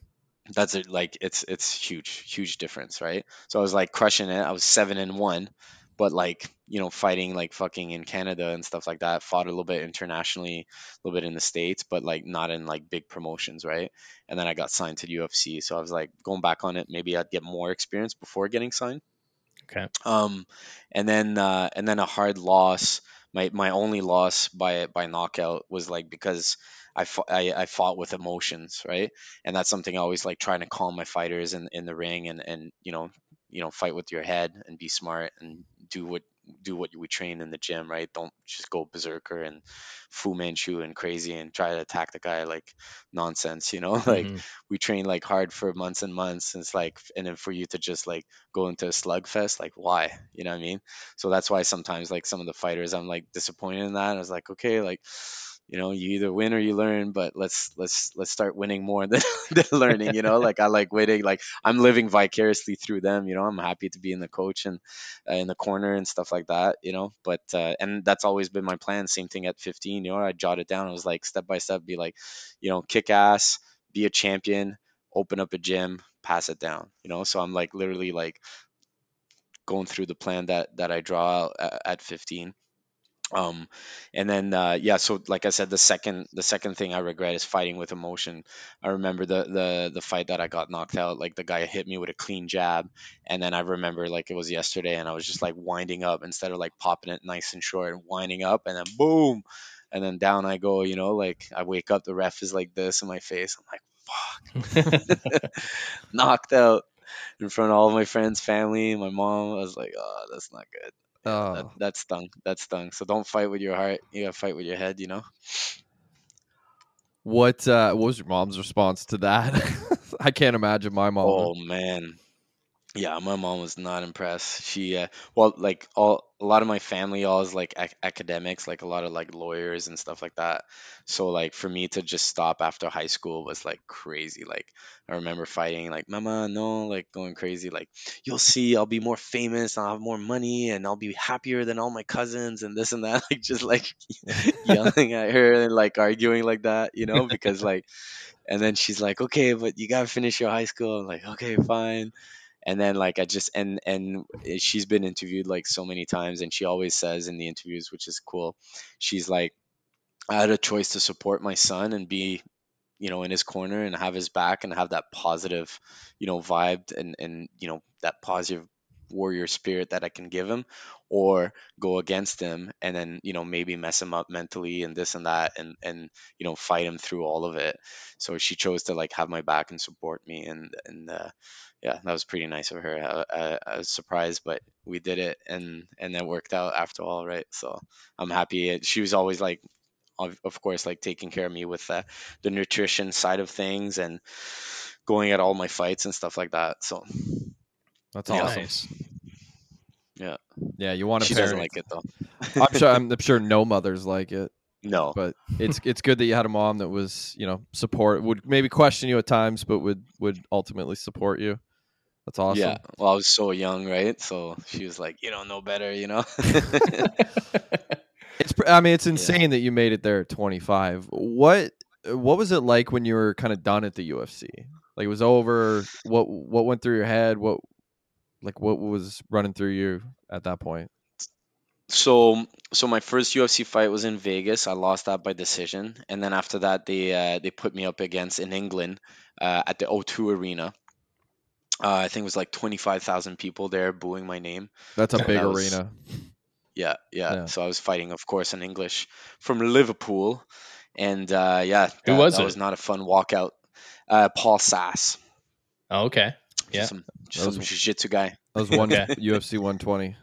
that's it like it's it's huge huge difference right? So i was like crushing it. I was seven and one but like you know fighting like fucking in canada and stuff like that fought a little bit internationally a little bit in the states but like not in like big promotions right? And then i got signed to the ufc so i was like going back on it. Maybe i'd get more experience before getting signed. Okay. um, and then uh, and then a hard loss. My my only loss by by knockout was like because I fought, I, I fought with emotions, right? And that's something I always like trying to calm my fighters in, in the ring and and you know you know fight with your head and be smart and do what do what we train in the gym, right? Don't just go berserker and Fu Manchu and crazy and try to attack the guy like nonsense, you know? Like Mhm. we train like hard for months and months. And it's like, and then for you to just like go into a slugfest, like why? You know what I mean? So that's why sometimes like some of the fighters, I'm like disappointed in that. I was like, okay, like, you know, you either win or you learn, but let's let's let's start winning more than, than learning. You know, like I like winning. Like I'm living vicariously through them. You know, I'm happy to be in the coach and uh, in the corner and stuff like that. You know, but uh, and that's always been my plan. Same thing at 15. You know, I jotted down. I was like step by step, be like, you know, kick ass, be a champion, open up a gym, pass it down. You know, so I'm like literally like going through the plan that that I draw at, at 15 um and then uh yeah so like i said the second the second thing i regret is fighting with emotion. I remember the the the fight that i got knocked out like the guy hit me with a clean jab and then i remember like it was yesterday and i was just like winding up instead of like popping it nice and short and winding up and then boom and then down i go you know like i wake up the ref is like this in my face i'm like fuck. Knocked out in front of all my friends family my mom i was like oh that's not good Oh, that, that stung. That stung. So don't fight with your heart. You gotta fight with your head. You know. what uh, what was your mom's response to that? I can't imagine my mom. Oh man. Yeah, my mom was not impressed. She, uh, well, like all a lot of my family all is like ac- academics, like a lot of like lawyers and stuff like that. So like for me to just stop after high school was like crazy. Like I remember fighting like, "Mama, no," like going crazy. Like you'll see, I'll be more famous, I'll have more money, and I'll be happier than all my cousins, and this and that. Like just like yelling at her and like arguing like that, you know, because like, and then she's like, "Okay, but you gotta finish your high school." I'm like, "Okay, fine." And then like i just and and she's been interviewed like so many times and she always says in the interviews which is cool she's like i had a choice to support my son and be you know in his corner and have his back and have that positive you know vibe and and you know that positive warrior spirit that i can give him or go against him and then you know maybe mess him up mentally and this and that and and you know fight him through all of it. So she chose to like have my back and support me and and uh, yeah that was pretty nice of her. I, I, I was surprised but we did it and and that worked out after all right? So i'm happy. She was always like of, course like taking care of me with the nutrition side of things and going at all my fights and stuff like that so That's Yeah. awesome. Nice. yeah Yeah, you want to she doesn't like it though I'm sure. I'm sure no mothers like it, no but it's it's good that you had a mom that was you know support would maybe question you at times, but would would ultimately support you. That's awesome. yeah well i was so young right so she was like you don't know better you know It's. I mean, it's insane that you made it there at 25. What What was it like when you were kind of done at the UFC? Like it was over. What What went through your head? What like what was running through you at that point? So, so my first UFC fight was in Vegas. I lost that by decision, and then after that, they uh, they put me up against in England uh, at the O2 Arena. Uh, I think it was like twenty five thousand people there booing my name. That's a So big that was- arena. Yeah, yeah, Yeah. So I was fighting, of course, in English from Liverpool, and uh, yeah, Who was that it? was not a fun walkout. Uh, Paul Sass, Oh, okay. Just Yeah. some, just That some was- jiu-jitsu guy. That was one Okay. UFC 120.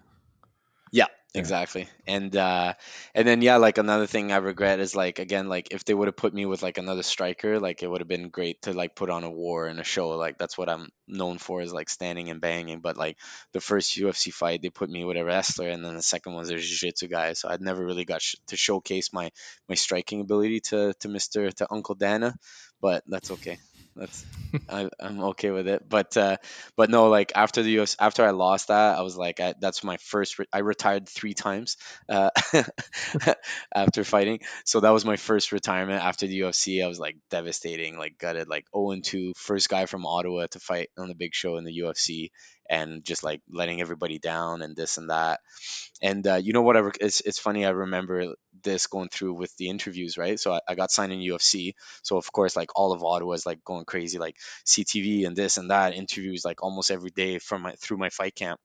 Yeah. exactly and uh and then yeah like another thing i regret is like again like if they would have put me with like another striker like it would have been great to like put on a war and a show like that's what i'm known for is like standing and banging but like the first ufc fight they put me with a wrestler and then the second was a jiu-jitsu guy so i'd never really got sh- to showcase my my striking ability to to mr to uncle dana but that's okay that's I, i'm okay with it. But uh but no like after the UFC, after i lost that i was like I, that's my first re- i retired three times uh, after fighting. So that was my first retirement after the ufc i was like devastating like gutted like 0 and 2 first guy from ottawa to fight on the big show in the ufc and just like letting everybody down and this and that and uh, you know what? whatever it's, it's funny i remember this going through with the interviews right so I, I got signed in ufc so of course like all of ottawa is like going crazy like CTV and this and that interviews like almost every day from my through my fight camp.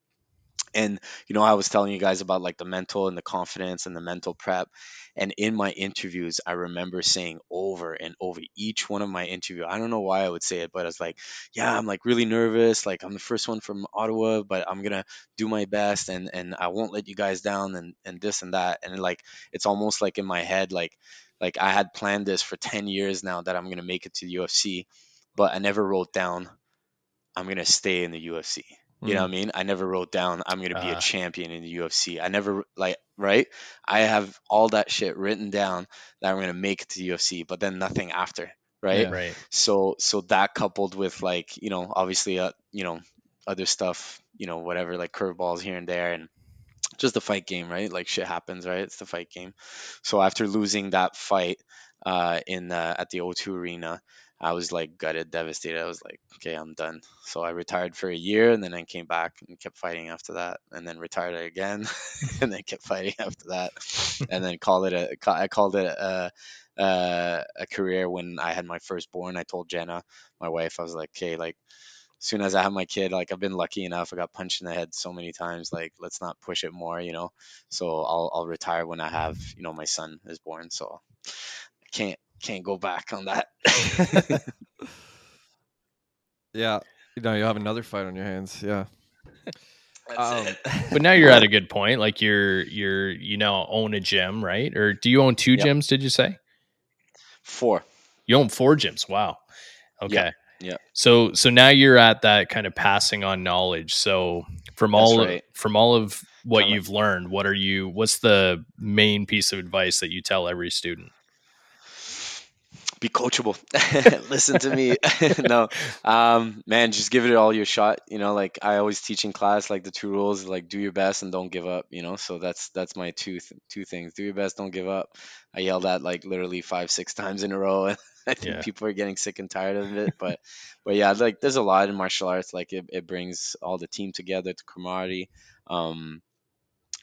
And you know, I was telling you guys about like the mental and the confidence and the mental prep. And in my interviews, I remember saying over and over each one of my interview. I don't know why I would say it, but it's like, yeah, I'm like really nervous. Like I'm the first one from Ottawa, but I'm gonna do my best and and I won't let you guys down and and this and that. And like it's almost like in my head, like like I had planned this for 10 years now that I'm gonna make it to the UFC but I never wrote down I'm gonna stay in the UFC. You know what I mean? I never wrote down I'm gonna be a Ah. champion in the UFC. I never like right. I have all that shit written down that I'm gonna make it to the UFC, but then nothing after, right? Yeah. Right. So so that coupled with like you know obviously uh, you know other stuff you know whatever like curveballs here and there and just the fight game, right? Like shit happens, right? It's the fight game. So after losing that fight uh, in uh, at the O2 Arena, I was like gutted, devastated. I was like, okay, I'm done. So I retired for a year and then I came back and kept fighting after that, and then retired again, and then kept fighting after that, and then called it a I called it a, a, a career when I had my firstborn. I told Jenna, my wife, I was like, okay, like as soon as I have my kid, like I've been lucky enough, I got punched in the head so many times. Like let's not push it more, you know. So I'll I'll retire when I have you know my son is born. So I can't can't go back on that. yeah, you know you have another fight on your hands. Yeah. Um, but now you're at a good point. Like you're you're you now own a gym, right? Or do you own two yep. gyms? Did you say four? You own four gyms. Wow. Okay. Yeah. yeah. So so now you're at that kind of passing on knowledge. So from That's all right. from all of what Tell me. you've learned, what are you? What's the main piece of advice that you tell every student? Be coachable. Listen to me. No. Um man just give it all your shot. You know like i always teach in class like the two rules like do your best and don't give up you know? So that's that's my two th- two things. Do your best don't give up. I yelled that like literally five six times in a row. And i think Yeah. people are getting sick and tired of it but but yeah like there's a lot in martial arts. Like it, it brings all the team together the camaraderie. Um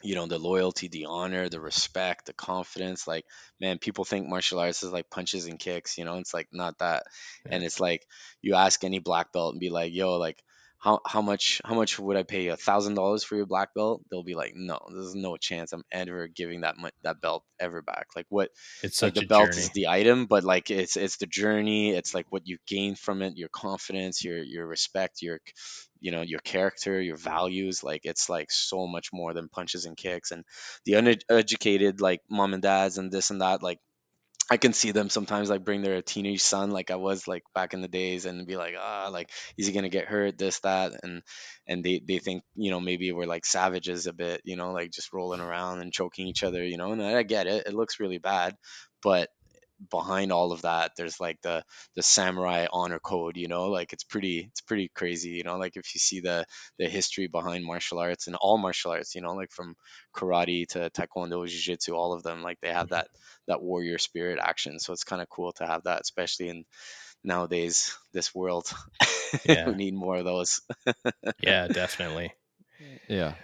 you know the loyalty the honor the respect the confidence like man people think martial arts is like punches and kicks you know it's like not that. And it's like you ask any black belt and be like yo like how, how much how much would I pay you a thousand dollars for your black belt? They'll be like, no, there's no chance I'm ever giving that that belt ever back. Like what It's like such the a belt journey. is the item, but like it's it's the journey. It's like what you gain from it, your confidence, your your respect, your you know your character, your values. Like it's like so much more than punches and kicks. And the uneducated like mom and dads and this and that like. I can see them sometimes like bring their teenage son like I was like back in the days and be like ah like is he gonna get hurt? This that and and they they think you know maybe we're like savages a bit you know like just rolling around and choking each other you know and I get it it looks really bad but behind all of that there's like the the samurai honor code you know like it's pretty it's pretty crazy you know like if you see the the history behind martial arts and all martial arts you know like from karate to taekwondo jiu-jitsu all of them like they have that that warrior spirit action so it's kind of cool to have that especially in nowadays this world Yeah. we need more of those yeah, definitely. Yeah.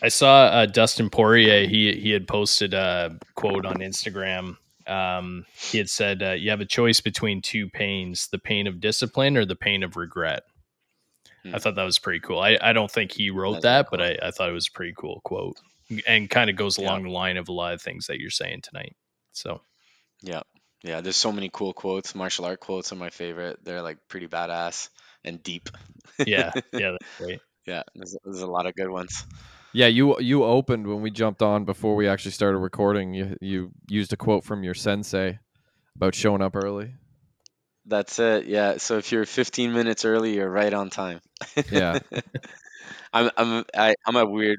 I saw uh, Dustin Poirier. He he had posted a quote on Instagram. Um, he had said, uh, "You have a choice between two pains: the pain of discipline or the pain of regret." I Hmm. thought that was pretty cool. I, I don't think he wrote That's very that, but I, I thought it was a pretty cool quote, and kind of goes along the line of a lot of things that you're saying tonight. So Yeah. Yeah, there's so many cool quotes. Martial art quotes are my favorite. They're like pretty badass and deep. yeah, yeah, that's great. Yeah, there's, there's a lot of good ones. Yeah, you you opened when we jumped on before we actually started recording. You you used a quote from your sensei about showing up early. That's it. Yeah. So if you're 15 minutes early, you're right on time. Yeah. I'm I'm I, I'm a weird.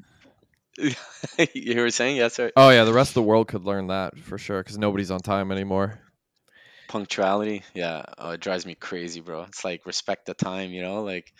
you were saying yes, right? Oh yeah, the rest of the world could learn that for sure because nobody's on time anymore. Punctuality. Yeah. Oh, it drives me crazy, bro. It's like respect the time. You know, like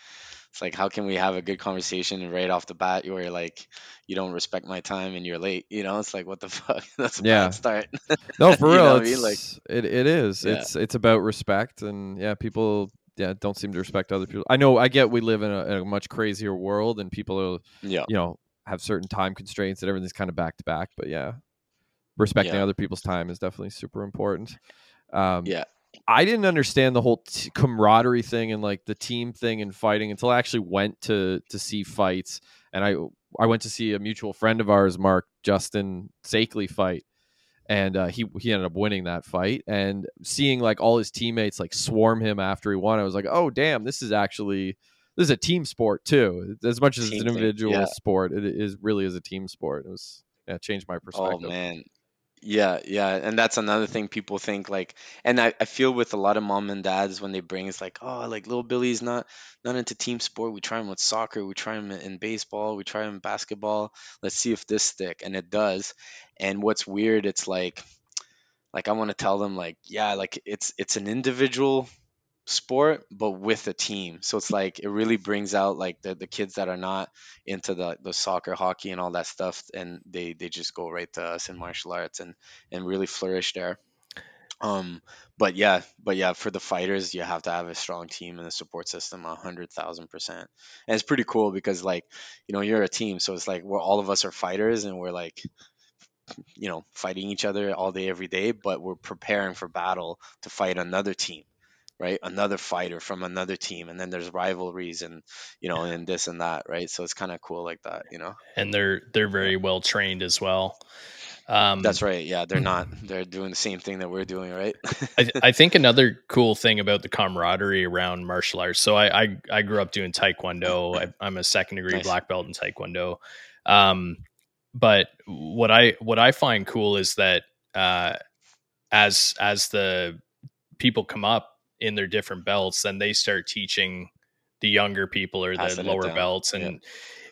it's like how can we have a good conversation right off the bat you're like you don't respect my time and you're late. You know, it's like what the fuck. That's a Yeah. bad start. No, for You real, know what I it's, mean? Like- it it is. Yeah. It's it's about respect and yeah, people yeah don't seem to respect other people. I know. I get we live in a, in a much crazier world and people are yeah. you know have certain time constraints and everything's kind of back to back. But yeah, respecting Yeah. other people's time is definitely super important. Um, Yeah. I didn't understand the whole t- camaraderie thing and like the team thing and fighting until I actually went to to see fights. And I I went to see a mutual friend of ours, Mark Justin Sakely fight, and uh, he he ended up winning that fight. And seeing like all his teammates like swarm him after he won, I was like, oh damn, this is actually this is a team sport too. As much as it's Team an thing, individual yeah. sport, it is really is a team sport. It was yeah, changed my perspective. Oh perspective. man. Yeah, yeah. And that's another thing people think like and I, I feel with a lot of mom and dads when they bring it's like, oh like little Billy's not not into team sport. We try him with soccer, we try him in baseball, we try him in basketball. Let's see if this stick. And it does. And what's weird, it's like like I want to tell them like, yeah, like it's it's an individual sport but with a team. So it's like it really brings out like the, the kids that are not into the, the soccer hockey and all that stuff and they they just go right to us in martial arts and and really flourish there. Um, but yeah, but yeah, for the fighters, you have to have a strong team and a support system, a hundred thousand percent. And it's pretty cool because like, you know, you're a team, so it's like we're all of us are fighters, and we're like, you know, fighting each other all day, every day, but we're preparing for battle to fight another team, right? Another fighter from another team, and then there's rivalries and you know, and this and that, right? So it's kind of cool like that, you know. and they're they're very well trained as well. Um, That's right. Yeah, they're not. They're doing the same thing that we're doing, right? I, I think another cool thing about the camaraderie around martial arts. So I I, I grew up doing taekwondo. I, I'm a second degree Nice. black belt in taekwondo. Um, but what I what I find cool is that uh, as as the people come up in their different belts, then they start teaching the younger people or Passing the lower belts, Yeah. and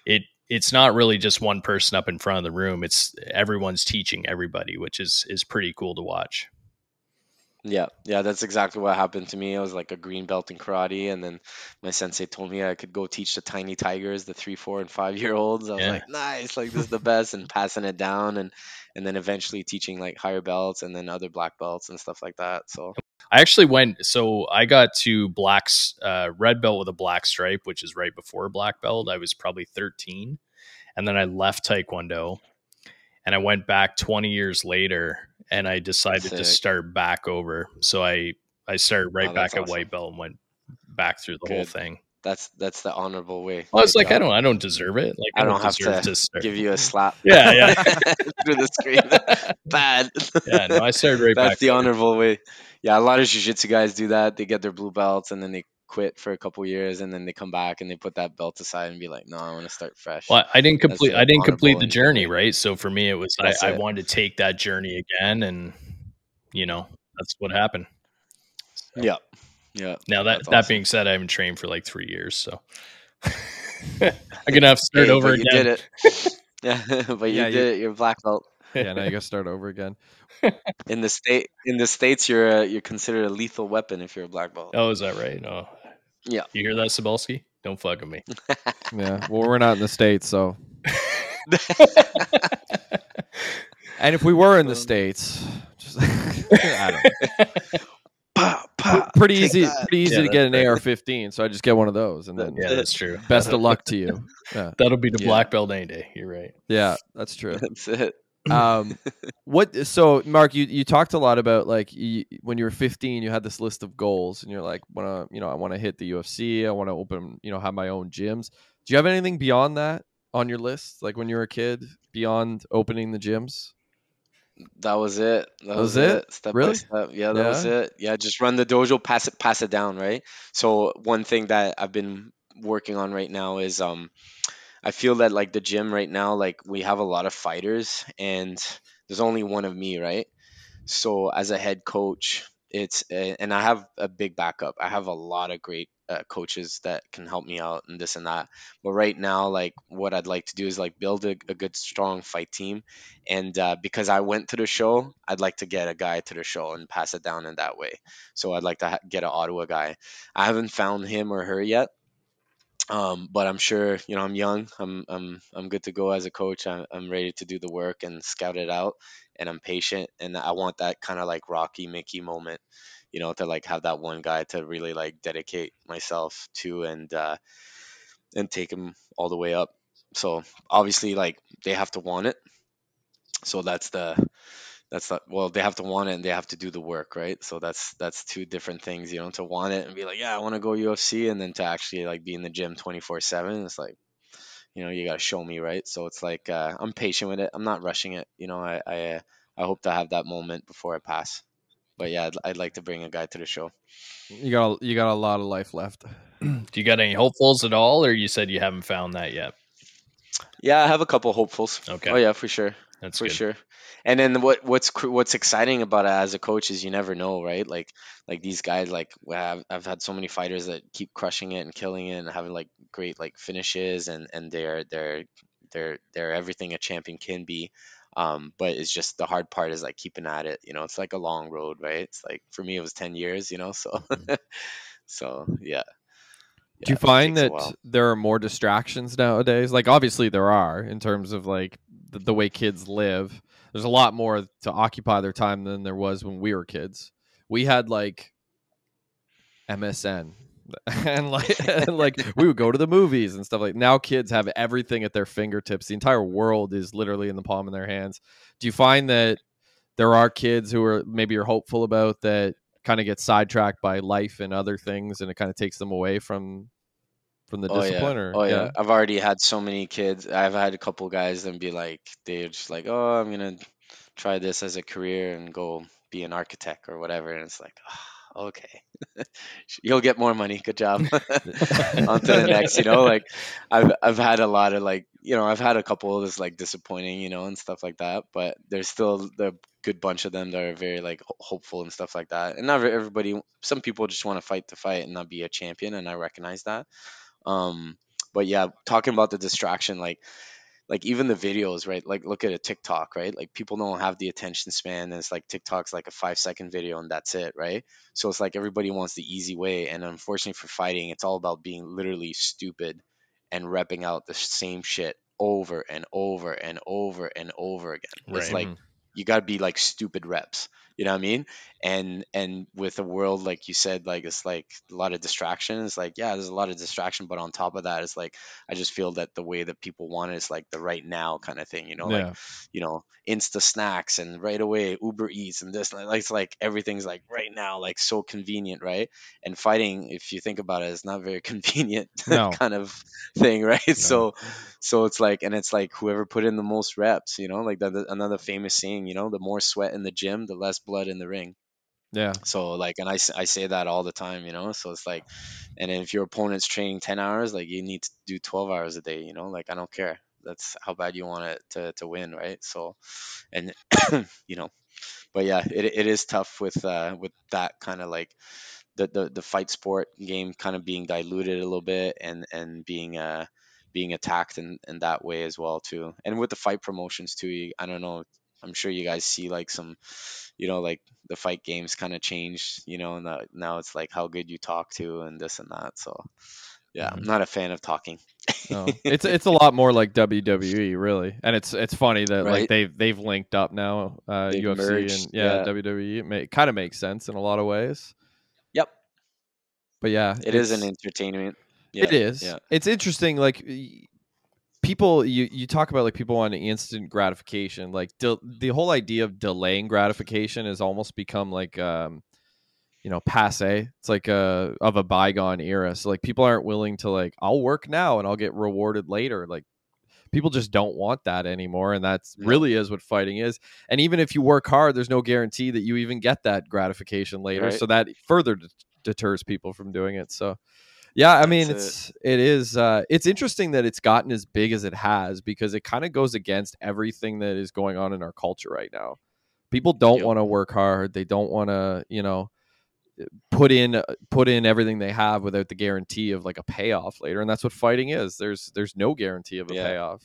it it's not really just one person up in front of the room. It's everyone's teaching everybody, which is is pretty cool to watch. Yeah, yeah, that's exactly what happened to me. I was like a green belt in karate, and then my sensei told me I could go teach the tiny tigers, the three, four, and five year olds. I was Yeah. like, nice, like this is the best, and passing it down, and and then eventually teaching like higher belts, and then other black belts and stuff like that. So I actually went. So I got to blacks, uh, red belt with a black stripe, which is right before black belt. I was probably 13, and then I left Taekwondo, and I went back 20 years later, and I decided to start back over. So I I started right Oh, back that's at white belt and went back through the whole thing. that's that's the honorable way. Well, it's Good like I don't I don't deserve it. Like I, I don't, don't have to to, start. give you a slap. Yeah, yeah. through the screen. Bad. yeah, no, I started right back. That's back. the there. honorable way. Yeah, a lot of jiu-jitsu guys do that. They get their blue belts and then they quit for a couple years and then they come back and they put that belt aside and be like, "No, I want to start fresh." Well, I didn't complete. I didn't complete the and- journey, right? So for me, it was I, That's I wanted to take that journey again, and you know that's what happened. Yeah. Yeah. Now that that awesome. being said, I haven't trained for like three years, so I'm gonna have to start Hey, over but you again. did it. Yeah, but you Yeah, did you- it. You're black belt. Yeah, now you got to start over again. In the state in the states you're a, you're considered a lethal weapon if you're a black belt. Oh, is that right? Oh, Yeah. You hear that, Sabalski? Don't fuck with me. Yeah. Well, we're not in the states, so. And if we were in the Um, states, just I don't know. Pa, pa, pretty easy, that. pretty easy Yeah, to get an right. AR-15. So I just get one of those, and then Yeah, that's true. best of luck to you. Yeah, That'll be the Yeah. black belt any day. You're right. yeah, that's true. That's it. Um what so mark you you talked a lot about like you, when you were 15 you had this list of goals and you're like want to you know i want to hit the ufc i want to open you know have my own gyms do you have anything beyond that on your list like when you were a kid beyond opening the gyms That was it. That, was was, it? Step Really? by step. Yeah, that was it. Yeah, just run the dojo, pass it, pass it down, right? So one thing that I've been working on right now is um, I feel that like the gym right now, like we have a lot of fighters, and there's only one of me, right? So as a head coach, it's uh, and I have a big backup. I have a lot of great uh, coaches that can help me out and this and that. But right now, like what I'd like to do is like build a, a good strong fight team, and uh, because I went to the show, I'd like to get a guy to the show and pass it down in that way. So I'd like to ha- get an Ottawa guy. I haven't found him or her yet. Um, but I'm sure, you know, I'm young. I'm, I'm, I'm good to go as a coach. I'm, I'm ready to do the work and scout it out. And I'm patient. And I want that kind of like Rocky Mickey moment, you know, to like have that one guy to really like dedicate myself to and, uh, and take him all the way up. So obviously, like they have to want it. So that's the, that's not well they have to want it and they have to do the work right? So that's that's two different things you know to want it and be like yeah i want to go ufc and then to actually like be in the gym 24 7 it's like you know you got to show me right? So it's like uh, i'm patient with it. I'm not rushing it you know i i, uh, I hope to have that moment before i pass. But yeah I'd, I'd like to bring a guy to the show. You got a, you got a lot of life left. Do you got any hopefuls at all, or you said you haven't found that yet? yeah i have a couple hopefuls. Okay, oh yeah for sure. That's for good. sure. And then what what's what's exciting about it as a coach is you never know, right? Like like these guys, like I've, I've had so many fighters that keep crushing it and killing it and having like great like finishes and and they're they're they're they're everything a champion can be. Um, but it's just the hard part is like keeping at it. You know, it's like a long road, right? It's like for me it was ten years. You know, so so yeah. do you find that there are more distractions nowadays like obviously there are in terms of like the, the way kids live there's a lot more to occupy their time than there was when we were kids. We had like MSN and like and like we would go to the movies and stuff like now kids have everything at their fingertips. The entire world is literally in the palm of their hands. Do you find that there are kids who are maybe you're hopeful about that kind of get sidetracked by life and other things and it kind of takes them away from from the Oh yeah. discipline or Oh yeah. I've already had so many kids. I've had a couple guys and be like, they're just like, oh, I'm gonna try this as a career and go be an architect or whatever. And it's like, oh, okay, you'll get more money. Good job. On to the next. You know, like I've I've had a lot of like, you know, I've had a couple of that's like disappointing, you know, and stuff like that. But there's still the good bunch of them that are very like hopeful and stuff like that. And not everybody. Some people just want to fight to fight and not be a champion, and I recognize that. Um, but yeah, talking about the distraction, like like even the videos, right? Like look at a TikTok, right? Like people don't have the attention span. And it's like TikTok's like a five second video and that's it, right? So it's like everybody wants the easy way. And unfortunately for fighting, it's all about being literally stupid and repping out the same shit over and over and over and over again. It's like Mhm. you got to be like stupid reps you know what i mean? And and with a world like you said like it's like a lot of distractions like yeah there's a lot of distraction but on top of that it's like i just feel that the way that people want it is like the right now kind of thing you know yeah. like you know insta snacks and right away uber eats and this like it's like everything's like right now like so convenient right? And fighting if you think about it is not very convenient No. kind of thing right? So so it's like and it's like whoever put in the most reps you know like the, the- another famous saying you know the more sweat in the gym the less blood in the ring. Yeah. So like and I, I say that all the time you know? So it's like and if your opponent's training 10 hours like you need to do 12 hours a day you know? Like i don't care. That's how bad you want it to, to win right? So and you know but yeah it, it is tough with uh with that kind of like the, the the fight sport game kind of being diluted a little bit and and being uh being attacked in, in that way as well too. And with the fight promotions too you, i don't know i'm sure you guys see like some you know like the fight games kind of changed you know and the, now it's like how good you talk to and this and that so yeah i'm Mhm. not a fan of talking no. it's it's a lot more like WWE really and it's it's funny that like they've they've linked up now uh They've UFC merged, and yeah, yeah. WWE it, it kind of makes sense in a lot of ways yep but yeah it is an entertainment yeah, it is. yeah It's interesting. Like people, you you talk about like people want instant gratification. Like del- the whole idea of delaying gratification has almost become like um, you know, passe. It's like a of a bygone era. So like people aren't willing to like I'll work now and I'll get rewarded later. Like people just don't want that anymore and that's No. really is what fighting is and even if you work hard there's no guarantee that you even get that gratification later Right. so that further det- deters people from doing it so yeah i mean That's it's it is uh it's interesting that it's gotten as big as it has because it kind of goes against everything that is going on in our culture right now people don't Yep. want to work hard they don't want to you know put in uh, put in everything they have without the guarantee of like a payoff later and that's what fighting is there's there's no guarantee of a Yeah. payoff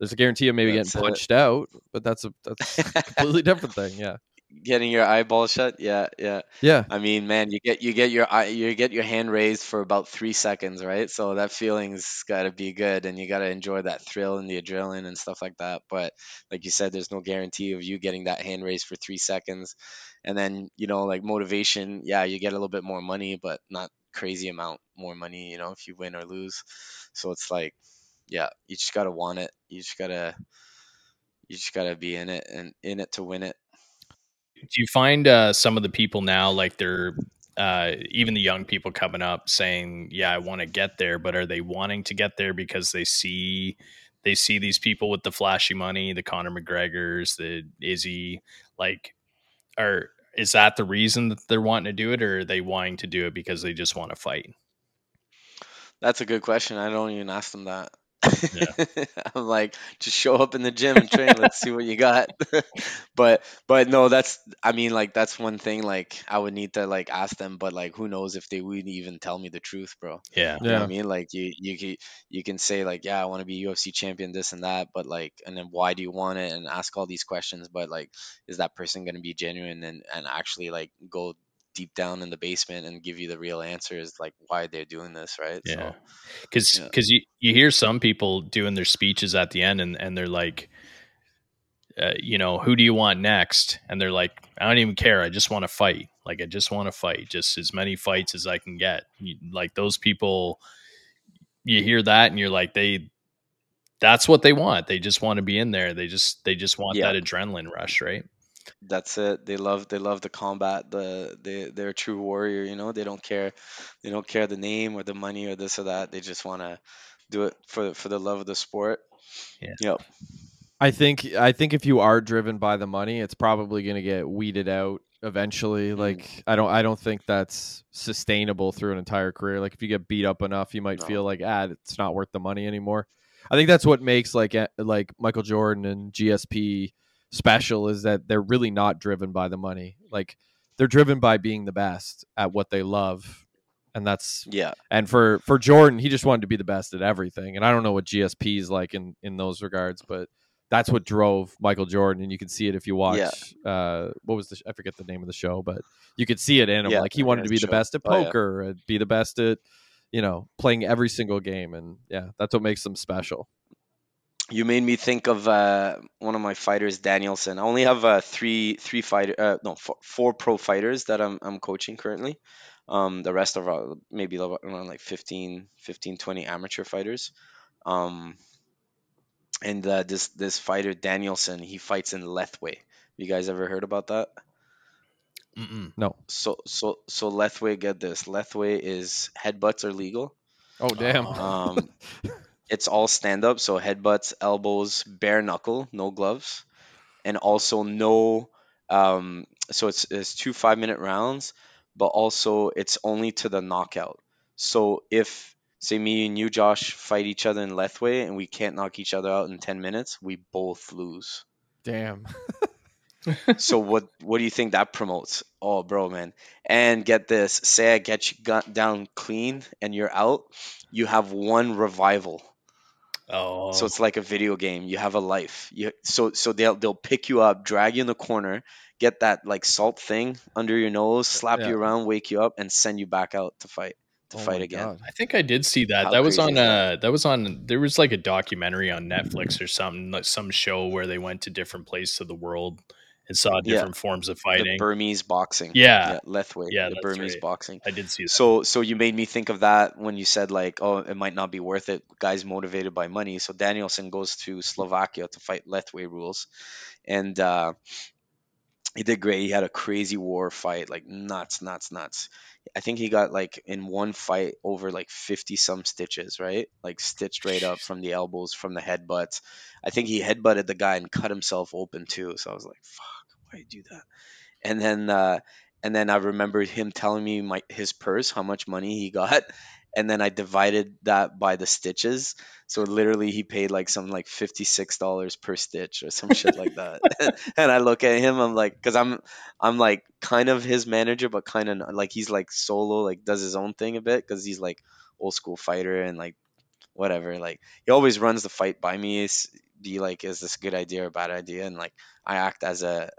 there's a guarantee of maybe That's getting it. punched out but that's a that's a completely different thing yeah getting your eyeball shut yeah yeah yeah I mean, man, you get you get your eye you get your hand raised for about three seconds, right? So that feeling's got to be good, and you got to enjoy that thrill and the adrenaline and stuff like that. But like you said, there's no guarantee of you getting that hand raised for three seconds, and then you know, like motivation, yeah, you get a little bit more money, but not crazy amount more money, you know, if you win or lose. So it's like, yeah, you just gotta want it. You just gotta you just gotta be in it and in it to win it. Do you find uh, some of the people now like they're uh, even the young people coming up saying yeah i want to get there but are they wanting to get there because they see they see these people with the flashy money the conor mcgregors the izzy like are is that the reason that they're wanting to do it or are they wanting to do it because they just want to fight That's a good question. I don't even ask them that. Yeah. I'm like, just show up in the gym and train. Let's see what you got. but but no, that's I mean like that's one thing like I would need to like ask them. But like who knows if they would even tell me the truth, bro. yeah You know what yeah I mean? Like you you can you can say like yeah I want to be UFC champion this and that, but like and then why do you want it and ask all these questions, but like is that person going to be genuine and and actually like go deep down in the basement and give you the real answers like why they're doing this, right? Yeah. So because Yeah. because you you hear some people doing their speeches at the end and and they're like uh, you know who do you want next and they're like I don't even care. I just want to fight. Like I just want to fight, just as many fights as I can get. You, like those people, you hear that and you're like, they, that's what they want. They just want to be in there. They just, they just want Yeah. that adrenaline rush, right? That's it. They love they love the combat. The they they're a true warrior. You know they don't care, they don't care the name or the money or this or that. They just want to do it for for the love of the sport. Yeah. Yep. I think I think if you are driven by the money, it's probably going to get weeded out eventually. Mm. Like I don't I don't think that's sustainable through an entire career. Like if you get beat up enough, you might No. feel like ah, it's not worth the money anymore. I think that's what makes like eh, like Michael Jordan and GSP special is that they're really not driven by the money. Like they're driven by being the best at what they love. And that's Yeah. and for for Jordan, he just wanted to be the best at everything. And I don't know what GSP is like in in those regards, but that's what drove Michael Jordan. And you can see it if you watch. Uh, what was the? I forget the name of the show, but you could see it in him. Yeah, like he wanted to be the show. best at Oh, yeah. poker, and be the best at you know playing every single game. And yeah, that's what makes them special. You made me think of uh, one of my fighters, Danielson. I only have uh, three three fighter uh, no four, four pro fighters that I'm I'm coaching currently. Um, the rest of our maybe around like 15, 15, 20 amateur fighters. Um, and uh, this this fighter Danielson, he fights in Lethwei. You guys ever heard about that? Mm-mm. No. So so so Lethwei, get this. Lethwei is headbutts are legal. Oh damn. Um, it's all stand up, so headbutts, elbows, bare knuckle, no gloves, and also no. Um, so it's it's two five minute rounds, but also it's only to the knockout. So if say me and you, Josh, fight each other in Lethwei and we can't knock each other out in ten minutes, we both lose. damn. so what what do you think that promotes? Oh, bro, man. And get this: say I get you got down clean and you're out, you have one revival. Oh, So it's like a video game. You have a life. You so so they'll they'll pick you up, drag you in the corner, get that like salt thing under your nose, slap Yeah. you around, wake you up, and send you back out to fight to Oh fight again. God. I think I did see that. How that was on that? uh that was on there was like a documentary on Netflix or something, like some show where they went to different places of the world and saw Yeah. different forms of fighting. The. Burmese boxing. Yeah. Lethwei. Yeah, the Burmese right. boxing. I did see that. So so you made me think of that when you said like, oh, it might not be worth it. Guys motivated by money. So Danielson goes to Slovakia to fight Lethwei rules, and uh, he did great. He had a crazy war fight, like nuts, nuts, nuts. I think he got like in one fight over like fifty some stitches, right? Like stitched right up from the elbows, from the headbutts. I think he headbutted the guy and cut himself open too. So I was like, fuck, you do that? And then uh, and then I remember him telling me my his purse, how much money he got, and then I divided that by the stitches. So literally, he paid like something like fifty six dollars per stitch or some shit like that. and I look at him, I'm like, because I'm I'm like kind of his manager, but kind of like he's like solo, like does his own thing a bit because he's like old school fighter and like whatever. Like he always runs the fight by me. It's, be like, is this a good idea or a bad idea? And like I act as a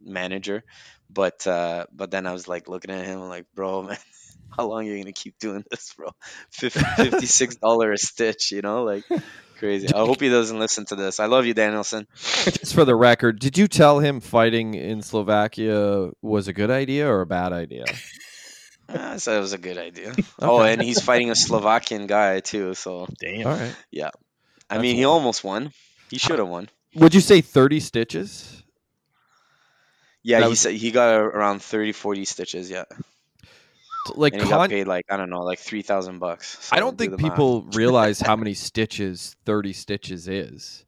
manager, but uh, but then I was like looking at him, like, bro, man, how long are you gonna keep doing this, bro? Fifty six dollar a stitch, you know, like crazy. I hope he doesn't listen to this. I love you, Danielson. Just for the record, did you tell him fighting in Slovakia was a good idea or a bad idea? I said it was a good idea. Oh, and he's fighting a Slovakian guy too. So Damn. All right. I mean, he wild. almost won. He should have won. Would you say 30 stitches? Yeah, That he was- said he got around 30, 40 stitches. Yeah, Like and he got paid like I don't know, like three thousand bucks. I don't do think the people realize how many stitches 30 stitches is.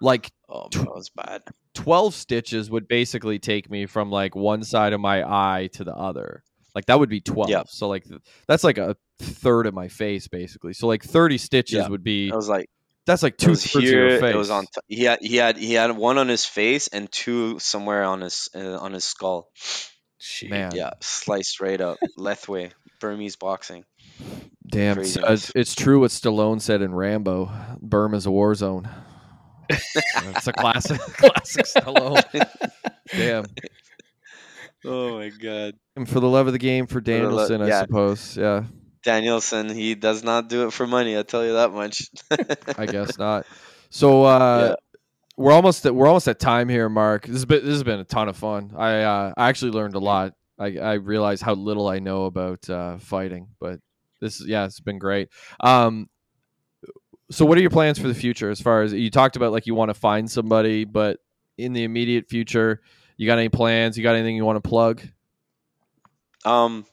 Like Oh, bro, it's bad. 12 stitches would basically take me from like one side of my eye to the other. Like that would be 12. Yeah. So like that's like a third of my face basically. So like 30 stitches Yeah. would be It was like that's like two was thirds here. of your face. It was on. T- he had he had he had one on his face and two somewhere on his uh, on his skull. Shit. Man. Yeah, sliced right up. Lethwei, Burmese boxing. Damn, it's, uh, it's true what Stallone said in Rambo. Burma's a war zone. It's a classic, classic Stallone. Damn. Oh my god. And for the love of the game, for the lo- Danielson, I suppose. Yeah, Danielson, he does not do it for money. I tell you that much. I guess not. So, uh, we're almost at, we're almost at time here, Mark. This has been this has been a ton of fun. I uh, I actually learned a lot. I I realized how little I know about uh, fighting, but this yeah, it's been great. Um, so what are your plans for the future? As far as you talked about, like you want to find somebody, but in the immediate future, you got any plans? You got anything you want to plug? Um,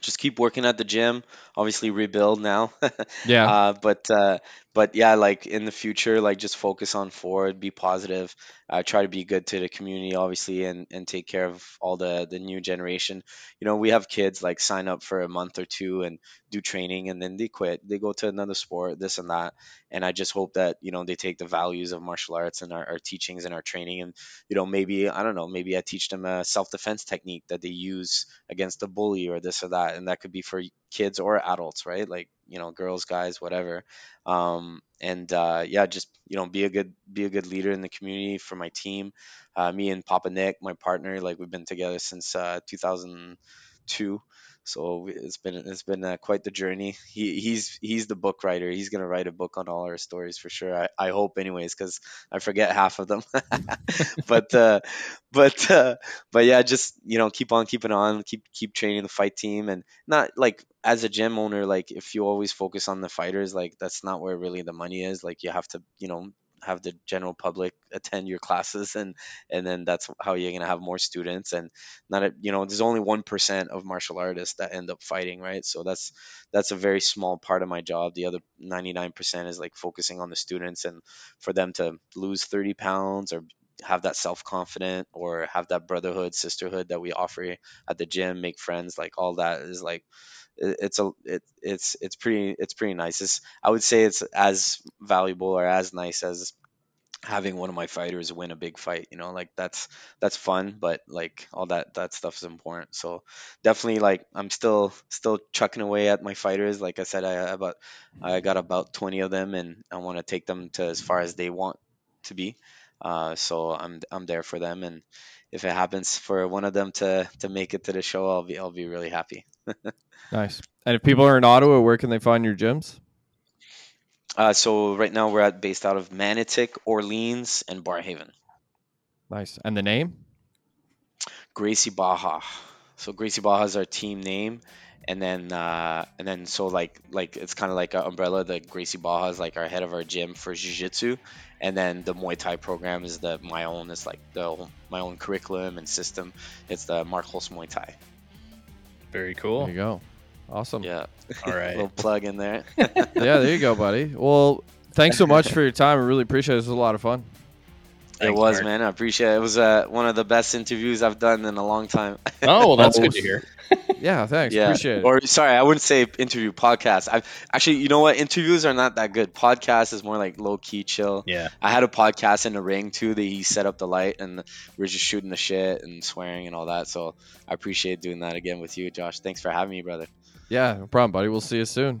just keep working at the gym. Obviously, rebuild now. Yeah. Uh, but uh, but yeah, like in the future, like just focus on forward, be positive, uh, try to be good to the community, obviously, and and take care of all the the new generation. You know, we have kids like sign up for a month or two and do training, and then they quit. They go to another sport, this and that. And I just hope that you know they take the values of martial arts and our, our teachings and our training, and you know maybe I don't know, maybe I teach them a self defense technique that they use against a bully or this or that, and that could be for kids or adults, right? Like you know, girls, guys, whatever. Um, and uh, yeah, just you know, be a good be a good leader in the community for my team. Uh, me and Papa Nick, my partner, like we've been together since uh, 2002. So it's been it's been uh, quite the journey. He he's he's the book writer. He's gonna write a book on all our stories for sure. I, I hope anyways, because I forget half of them. but uh, but uh, but yeah, just you know keep on keeping on, keep keep training the fight team, and not like as a gym owner, like if you always focus on the fighters, like that's not where really the money is. Like you have to you know have the general public attend your classes and and then that's how you're going to have more students and not a, you know there's only 1% of martial artists that end up fighting right? So that's that's a very small part of my job. The other 99% is like focusing on the students and for them to lose 30 pounds or have that self confident or have that brotherhood sisterhood that we offer at the gym make friends like all that is like it's a it, it's it's pretty it's pretty nice. It's, I would say it's as valuable or as nice as having one of my fighters win a big fight you know like that's that's fun but like all that that stuff is important. So definitely like i'm still still chucking away at my fighters. Like i said i about i got about 20 of them and i want to take them to as far as they want to be. Uh, so i'm i'm there for them and if it happens for one of them to to make it to the show i'll be i'll be really happy Nice. And if people are in Ottawa, where can they find your gyms? Uh, so right now we're at based out of Manotick, Orleans, and Barrhaven. Nice. And the name? Gracie Barra. So Gracie Barra is our team name, and then uh, and then so like like it's kind of like an umbrella. The Gracie Barra is like our head of our gym for jiu-jitsu, and then the Muay Thai program is the my own. It's like the my own curriculum and system. It's the Mark Holst Muay Thai. Very cool. There you go. Awesome. Yeah. All right. Little plug in there. yeah, there you go, buddy. Well, thanks so much for your time. I really appreciate it. It was a lot of fun. It was, man. I appreciate it. It was uh, one of the best interviews I've done in a long time. Oh, well, that's good to hear. Yeah, thanks. yeah. Appreciate it. Or sorry, I wouldn't say interview podcast. I actually, you know what? Interviews are not that good. Podcast is more like low key, chill. Yeah. I had a podcast in the ring too. That he set up the light and we are just shooting the shit and swearing and all that. So I appreciate doing that again with you, Josh. Thanks for having me, brother. yeah, no problem, buddy. We'll see you soon.